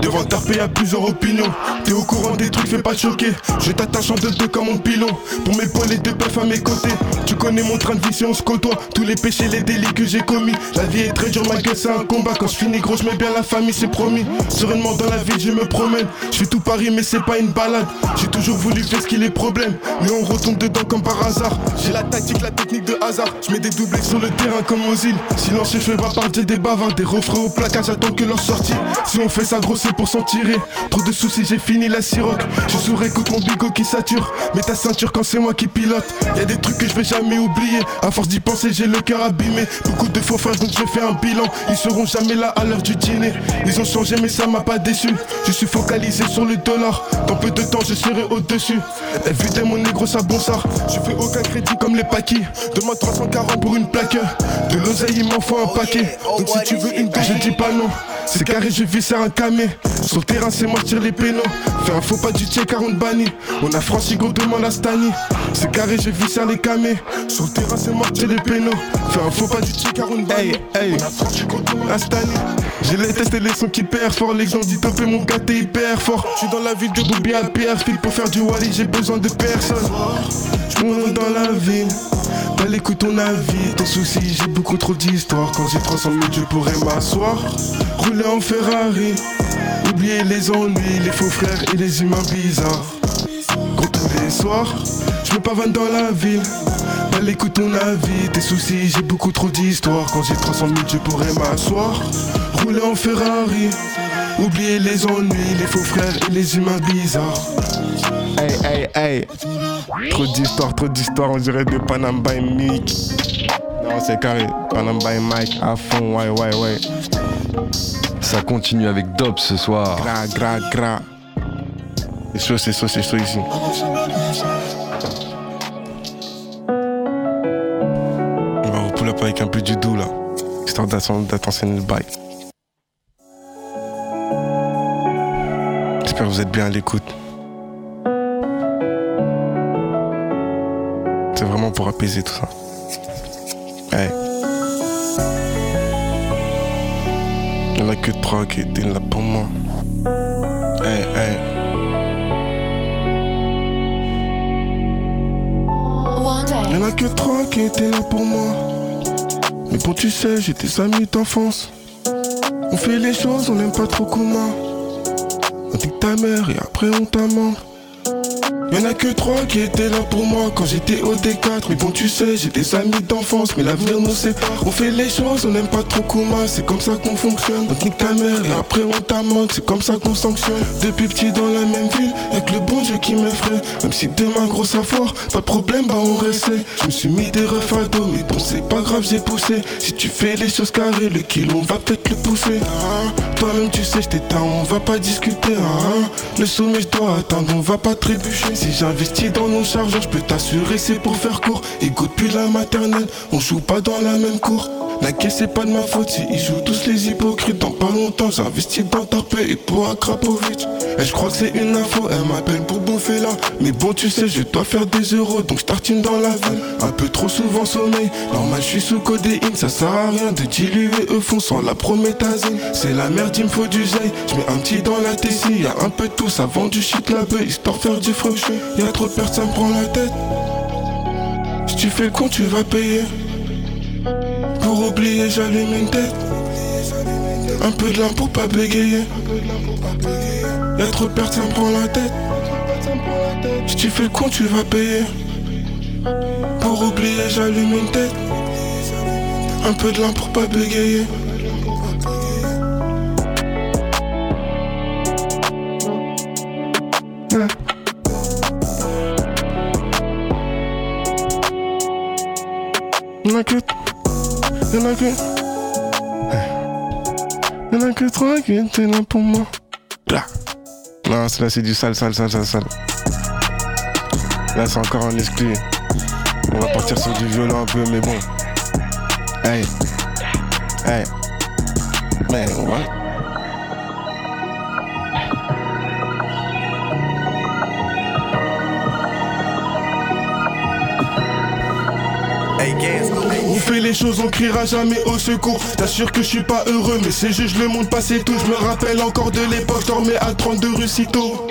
S2: Devant tarpé à plusieurs opinions. T'es au courant des trucs, fais pas choquer. Je t'attache en deux deux comme mon pilon. Pour m'épauler les deux bœufs à mes côtés. Tu connais mon train de vie si on se côtoie. Tous les péchés, les délits que j'ai commis. La vie est très dure, ma gueule c'est un combat. Quand je finis gros, je mets bien la famille, c'est promis. Sereinement dans la ville, je me promène. Je fais tout Paris, mais c'est pas une balade. J'ai toujours voulu faire ce qu'il est problème. Mais on retombe dedans comme par hasard.
S5: J'ai la tactique, la technique de hasard
S2: Je mets des doublés sur le terrain comme aux îles. Silence, je fais pas partir des bavards. Des refrains au placard, j'attends que leur sortie. Si on fait ça gros, c'est pour s'en tirer. Trop de soucis, j'ai fini la siroc. Je souris, écoute mon bigot qui sature. Mets ta ceinture quand c'est moi qui pilote. Y a des trucs que je vais jamais oublier. À force d'y penser, j'ai le cœur abîmé. Beaucoup de faux frères, donc je fais un bilan. Ils seront jamais là à l'heure du dîner. Ils ont changé, mais ça m'a pas déçu. Je suis focalisé sur le dollar. Dans peu de temps, je serai au-dessus. Évitez mon négro, ça bon ça. Je fais aucun crédit comme les paquis. Demande 340 pour une plaque. De l'oseille, il m'en faut un paquet. Donc si tu veux une que je dis pas non. C'est carré, je vis sur un camé. Sur le terrain, c'est moi tire les pénaux. Fais un faux pas du check car on te bannit. On a franchi gros demande à Stani. C'est carré, je vis sur les camés. Sur le terrain, c'est moi tire les pénaux. Fais un faux pas du check car on te bannit. Hey, hey. Stani. J'ai les tests et les sons qui perdent fort. Les gens disent topé mon gars, t'es hyper fort. Je suis dans la ville de Boubi à Pierre. Fit pour faire du Wally, j'ai besoin de personne. Je dans la ville. Pas l'écoute ton avis, ton souci, j'ai beaucoup trop d'histoires. Quand j'ai 300 000, je pourrais m'asseoir. Rouler en Ferrari, oublier les ennuis, les faux frères et les humains bizarres. Gros tous les soirs, je me pavane dans la ville. L'écoute ton avis, tes soucis, j'ai beaucoup trop d'histoires. Quand j'ai 300 000, je pourrais m'asseoir. Rouler en Ferrari, oublier les ennuis, les faux frères et les humains bizarres. Hey, hey, hey. Trop d'histoires, trop d'histoires, on dirait de Panam by Mick. Non, c'est carré. Panam by Mike à fond, ouais, ouais, ouais.
S1: Ça continue avec Dob ce soir.
S2: Gras, gras, gras. C'est chaud, c'est chaud, c'est chaud ici. Avec un peu du doux là. Histoire d'attendre d'attentionner le bail. J'espère que vous êtes bien à l'écoute. C'est vraiment pour apaiser tout ça. Hey. Y'en a que trois qui étaient là pour moi. Hey, hey.
S4: One day.
S2: Y'en a que trois qui étaient là pour moi. Mais bon, tu sais, j'étais sa amis d'enfance. On fait les choses, on n'aime pas trop comment. On dit ta mère et après on t'amende. Y'en a que trois qui étaient là pour moi quand j'étais au D4 Mais bon tu sais j'ai des amis d'enfance mais l'avenir nous sépare. On fait les choses on n'aime pas trop Kuma C'est comme ça qu'on fonctionne. Donc nique ta mère et après on t'amende. C'est comme ça qu'on sanctionne. Depuis petit dans la même ville Avec le bon Dieu qui m'effraie. Même si demain gros ça fort Pas de problème bah on restait Je me suis mis des refs à dos Mais bon c'est pas grave j'ai poussé. Si tu fais les choses carrées Le kilo on va peut-être le pousser. Ah, Toi-même tu sais j'étais tard on va pas discuter Le sommet je dois attendre on va pas trébucher. Si j'investis dans nos chargeurs je peux t'assurer c'est pour faire court. Écoute depuis la maternelle On joue pas dans la même cour. La caisse c'est pas de ma faute si ils jouent tous les hypocrites. Dans pas longtemps j'investis dans Tarpé et pour Akrapovic Et je crois que c'est une info, elle m'appelle pour bouffer là. Mais bon tu sais je dois faire des euros donc je tartine dans la ville. Un peu trop souvent sommeil, normal je suis sous codéine. Ça sert à rien de diluer eux fond sans la prométhazine C'est la merde il me faut du zèle, je mets un petit dans la tessie Y'a un peu de tout, ça vend du shit là-bas histoire de faire du fric Y'a trop de personnes prend la tête Si tu fais le con tu vas payer pour oublier, j'allume une tête. Un peu de pour pas bégayer. Y'a trop de personnes prend la tête. Si tu fais le con, tu vas payer. Pour oublier, j'allume une tête. Un peu de pour pas bégayer. Ouais. Y'en a que Y'en a que. Y'en a que trois qui étaient là pour moi. Là. Non, là c'est du sale, sale, sale, sale, sale. Là c'est encore un exclu. On va partir sur du violent un peu, mais bon. Hey. Hey. Mais on les choses, on criera jamais au secours. T'assures que je suis pas heureux, mais c'est juste le monde passé tout. Je me rappelle encore de l'époque, je dormais à 32 rue Citeaux.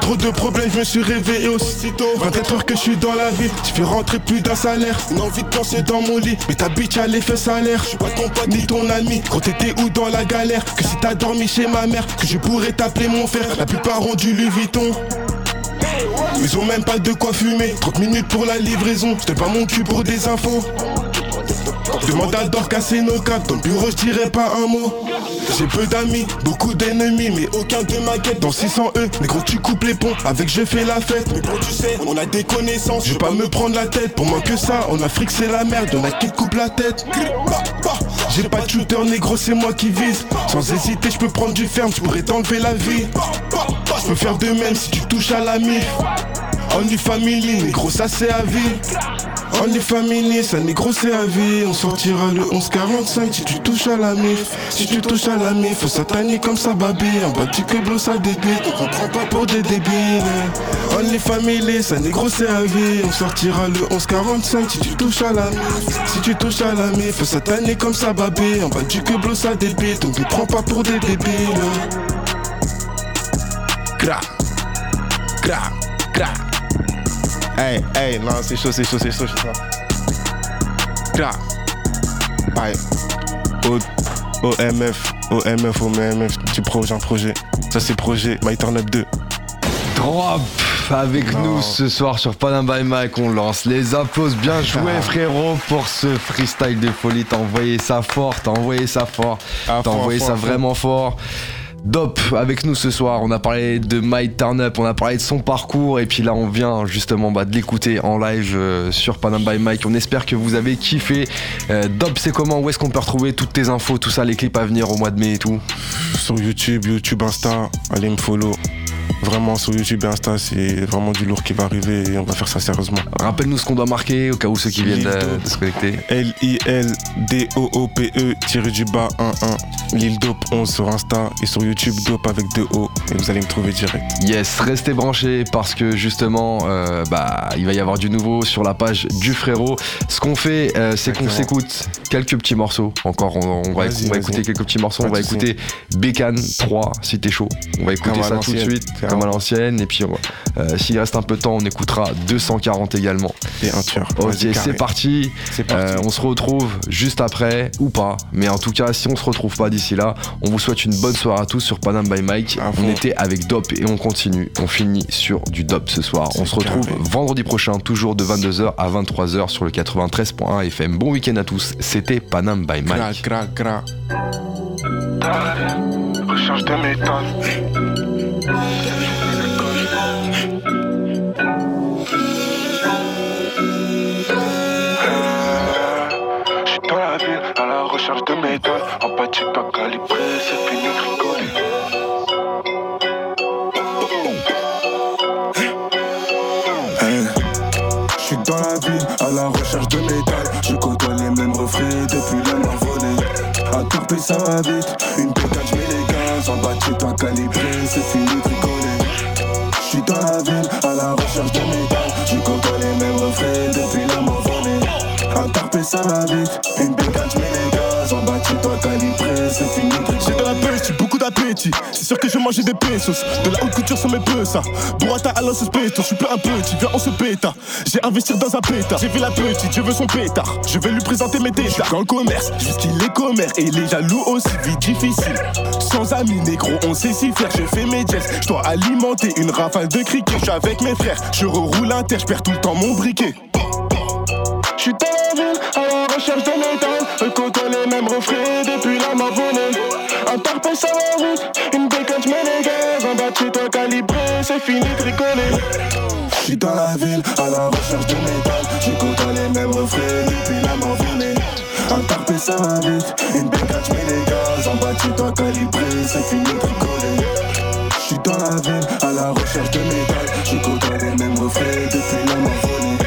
S2: Trop, de problèmes, je me suis réveillé aussitôt. 24 heures que je suis dans la ville, je fais rentrer plus d'un salaire. Une envie de penser dans mon lit, mais ta bitch a l'effet salaire. Je suis pas ton pote ni ton ami, quand t'étais où dans la galère. Que si t'as dormi chez ma mère, que je pourrais t'appeler mon frère. La plupart ont du Louis Vuitton. Ils ont même pas de quoi fumer 30 minutes pour la livraison J'étais pas mon cul pour des infos Demande à Dor casser nos câbles le bureau je dirais pas un mot. J'ai peu d'amis, beaucoup d'ennemis Mais aucun de ma quête. Dans 600 E, gros tu coupes les ponts. Avec je fais la fête. Mais gros tu sais, on a des connaissances. Je vais pas me prendre la tête. Pour moins que ça, en Afrique c'est la merde. Y'en a qui te coupent la tête. J'ai pas de shooter négro c'est moi qui vise. Sans hésiter je peux prendre du ferme. Je pourrais t'enlever la vie. Je peux faire de même si tu touches à la mif. Only family, négro ça c'est à vie Only family, ça négro c'est à vie. On sortira le 1145 si tu touches à la mif. Si tu touches à la mif, faut satanique comme ça En bas du que ça débite, on comprend pas pour des débiles. Only family, ça négro c'est à vie. On sortira le 1145 si tu touches à la mif. Si tu touches à la mif, faut satanique comme ça En bas du que ça débite, on ne prend pas pour des débiles. Gra, gra Hey, hey, non, c'est chaud, c'est chaud, c'est chaud, c'est chaud. Aïe. O- OMF, OMF, OMF, du projet, un projet. Ça, c'est projet My Turn Up 2.
S1: Drop avec
S9: Non.
S1: nous ce soir sur Panam by Mike. On lance les applauses. Bien joué,
S9: Ah.
S1: frérot, pour ce freestyle de folie. T'as envoyé ça fort, t'as envoyé ça fort.
S9: Ah,
S1: T'as envoyé
S9: fort,
S1: ça
S9: fort.
S1: vraiment fort. Dop avec nous ce soir, on a parlé de Mike Turn Up, on a parlé de son parcours et puis là on vient justement bah, de l'écouter en live euh, sur Panam by Mike. On espère que vous avez kiffé. Euh, Dop c'est comment? Où est-ce qu'on peut retrouver toutes tes infos, tout ça, les clips à venir au mois de mai et tout?
S9: Sur YouTube, YouTube, Insta, allez me follow. Vraiment, sur YouTube et Insta, c'est vraiment du lourd qui va arriver et on va faire ça sérieusement.
S1: Rappelle-nous ce qu'on doit marquer au cas où ceux qui viennent de, de se connecter.
S9: L-I-L-D-O-O-P-E tiré du bas 1-1. Lil Dope 11 sur Insta et sur YouTube Dope avec 2 O et vous allez me trouver direct.
S1: Yes, restez branchés parce que justement, euh, bah, il va y avoir du nouveau sur la page du frérot. Ce qu'on fait, euh, c'est qu'on s'écoute quelques petits morceaux. Encore, on, on va, on va écouter quelques petits morceaux.
S9: Pas
S1: on va écouter Bécane 3 si t'es chaud. On va écouter ça tout de suite. Comme à l'ancienne. Et puis, euh, s'il reste un peu de temps, on écoutera 240 également.
S10: Et un tueur.
S1: Ok, c'est parti. Euh, on se retrouve juste après ou pas. Mais en tout cas, si on se retrouve pas d'ici là, on vous souhaite une bonne soirée à tous sur Panam by Mike.
S10: À
S1: On
S10: fond.
S1: était avec Dop et on continue. On finit sur du Dop ce soir. On se retrouve
S10: carré.
S1: vendredi prochain, toujours de 22h à 23h sur le 93.1 FM. Bon week-end à tous. C'était Panam by Mike.
S2: Je suis dans la ville à la recherche de métal. En bâti pas calibré, c'est fini de rigoler. Je suis dans la ville à la recherche de métal. Je côtoie les mêmes refrains depuis la main volée. À Carpe ça va vite, ça une P4 je mets les gaz. De toi calibré, c'est fini.
S5: J'ai de l'appétit, beaucoup d'appétit. C'est sûr que je mangeais des pesos. De la haute couture sur mes peu ça. Burrata à l'os je suis plus un petit, viens on se péta. J'ai investi dans un pétard. J'ai vu la petite, je veux son pétard. Je vais lui présenter mes tétards. Dans le commerce, jusqu'il est commère et les jaloux aussi, vie difficile. Sans amis négro, on sait s'y faire. Je fais mes jets, je dois alimenter une rafale de criquet. Je suis avec mes frères, je reroule un terre, je perds tout le temps mon briquet.
S2: Un tarpé ça va une bécane je mets les gaz. De chez toi calibré, c'est fini de rigoler. Je suis dans la ville à la recherche de métal. Côtoie les mêmes refrains depuis la volée. Un tarpé ça va vite, une bécane je mets les gaz. De chez toi calibré, c'est fini de rigoler. Je suis dans la ville à la recherche de métal. Côtoie les mêmes refrains depuis la volée.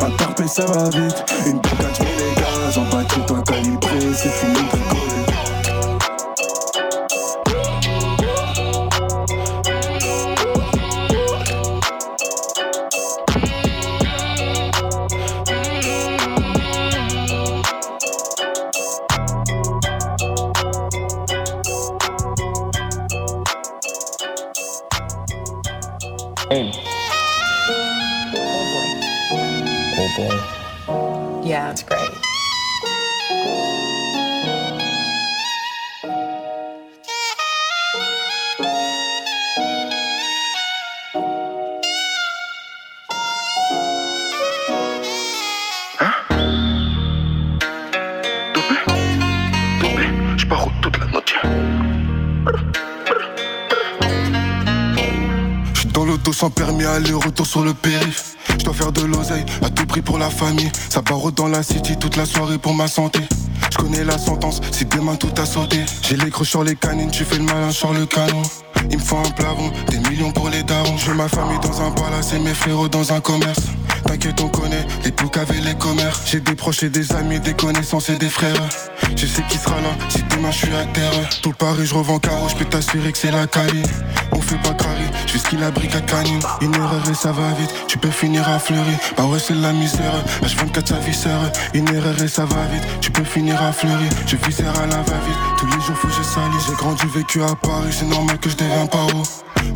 S2: Un tarpé ça va vite, une P4 je mets les gaz. De chez toi calibré, c'est fini de rigoler. Oh boy. Oh boy. Yeah, it's great. Sans permis, aller-retour sur le périph. Je dois faire de l'oseille, à tout prix pour la famille. Ça barre dans la city toute la soirée pour ma santé. Je connais la sentence, si demain tout a sauté. J'ai les crocs sur les canines, tu fais le malin sur le canon. Il me faut un plafond, des millions pour les darons. Je ma famille dans un palace et mes frérots dans un commerce. T'inquiète, on connaît les boucs avec les commerces. J'ai des proches et des amis, des connaissances et des frères. Je sais qui sera là si demain je suis à terre. Tout Paris, je revends carreau, je peux t'assurer que c'est la Cali. On fait pas carré, jusqu'il la brique à canine. Une erreur et ça va vite, tu peux finir à fleurir. Bah ouais, c'est la misère. H24 sa vissère. Une erreur et ça va vite, tu peux finir à fleurir. Je viscère à la va-vite, tous les jours faut que je salisse. J'ai grandi, vécu à Paris, c'est normal que je deviens haut.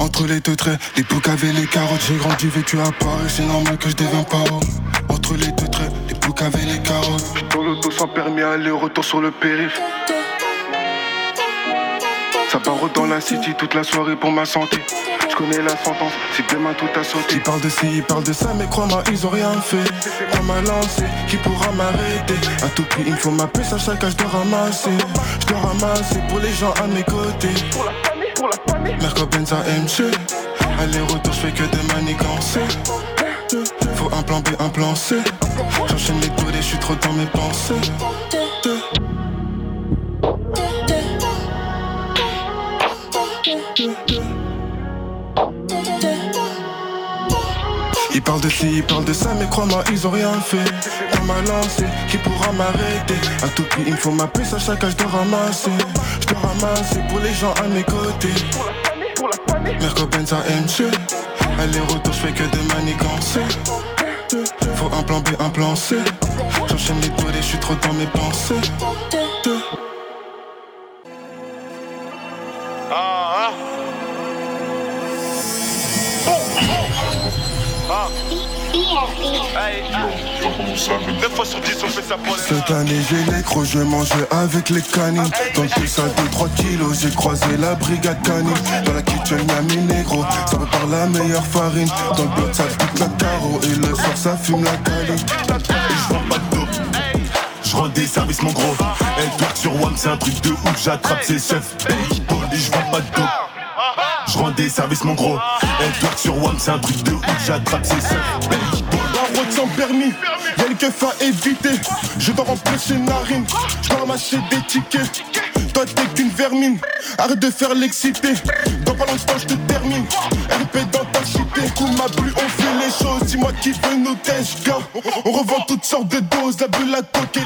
S2: Entre les deux traits, les boucs avec les carottes. J'ai grandi, vécu à Paris, c'est normal que je deviens haut. Entre les deux traits, les carottes. J'suis dans l'auto sans permis, aller-retour sur le périph'. Ça part dans la city toute la soirée pour ma santé. Je connais la sentence, si demain tout a sauté. Ils parlent de ci, ils parlent de ça, mais crois-moi, ils ont rien fait. On m'a lancé, qui pourra m'arrêter? À tout prix, il me faut ma puce, à chaque âge, je dois ramasser. Je dois ramasser pour les gens à mes côtés. Pour la famille, pour la famille. Merco Benza MC. Aller-retour, je fais que de manigancer. Faut un plan B, un plan C. J'enchaîne les tours et je suis trop dans mes pensées. Ils parlent de ci, ils parlent de ça, mais crois-moi, ils ont rien fait. On m'a qui pourra m'arrêter? À tout prix, il me faut ma puce, à chaque âge, dois ramasser. Je dois ramasser pour les gens à mes côtés. Merco Benza MC. Aller-retour, je fais que des manigances. Faut un plan B, un plan C. J'enchaîne les toiles et je suis trop dans mes pensées. Ah. Hein. ah.
S5: Cette année j'ai les crocs, je mangeais avec les canines. Dans le pulsar de 3 kilos, j'ai croisé la brigade canine Dans la kitchen y'a mes négros, ça prépare la meilleure farine. Dans le bloc ça pique la carreau et le soir ça fume la cali
S11: Je vends pas de dope. Je rends des services mon gros. Elle twerk sur WAM c'est un truc de ouf J'attrape ses chefs. Et je vends pas de dope Je rends des services mon gros. Twerk sur WAM c'est un truc de ouf J'attrape ses Baseball
S5: La route sans permis, y'a le keuf à éviter. Je dois remplir ses narines, je dois ramasser des tickets. Toi t'es qu'une vermine, arrête de faire l'excité Dans pas longtemps je te termine, RP dans ta cité. Coup m'a plu, on fait les choses, dis-moi qui veut tèches gars. On revend toutes sortes de doses, la bulle, la coque et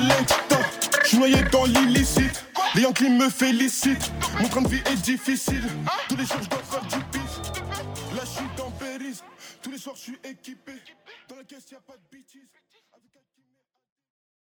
S5: Je noyé dans l'illicite, les Yankees me félicitent. Mon train de vie est difficile, tous les jours je dois faire du pisse. Là je suis dans tous les soirs je suis équipé. Dans la caisse y a pas de bêtises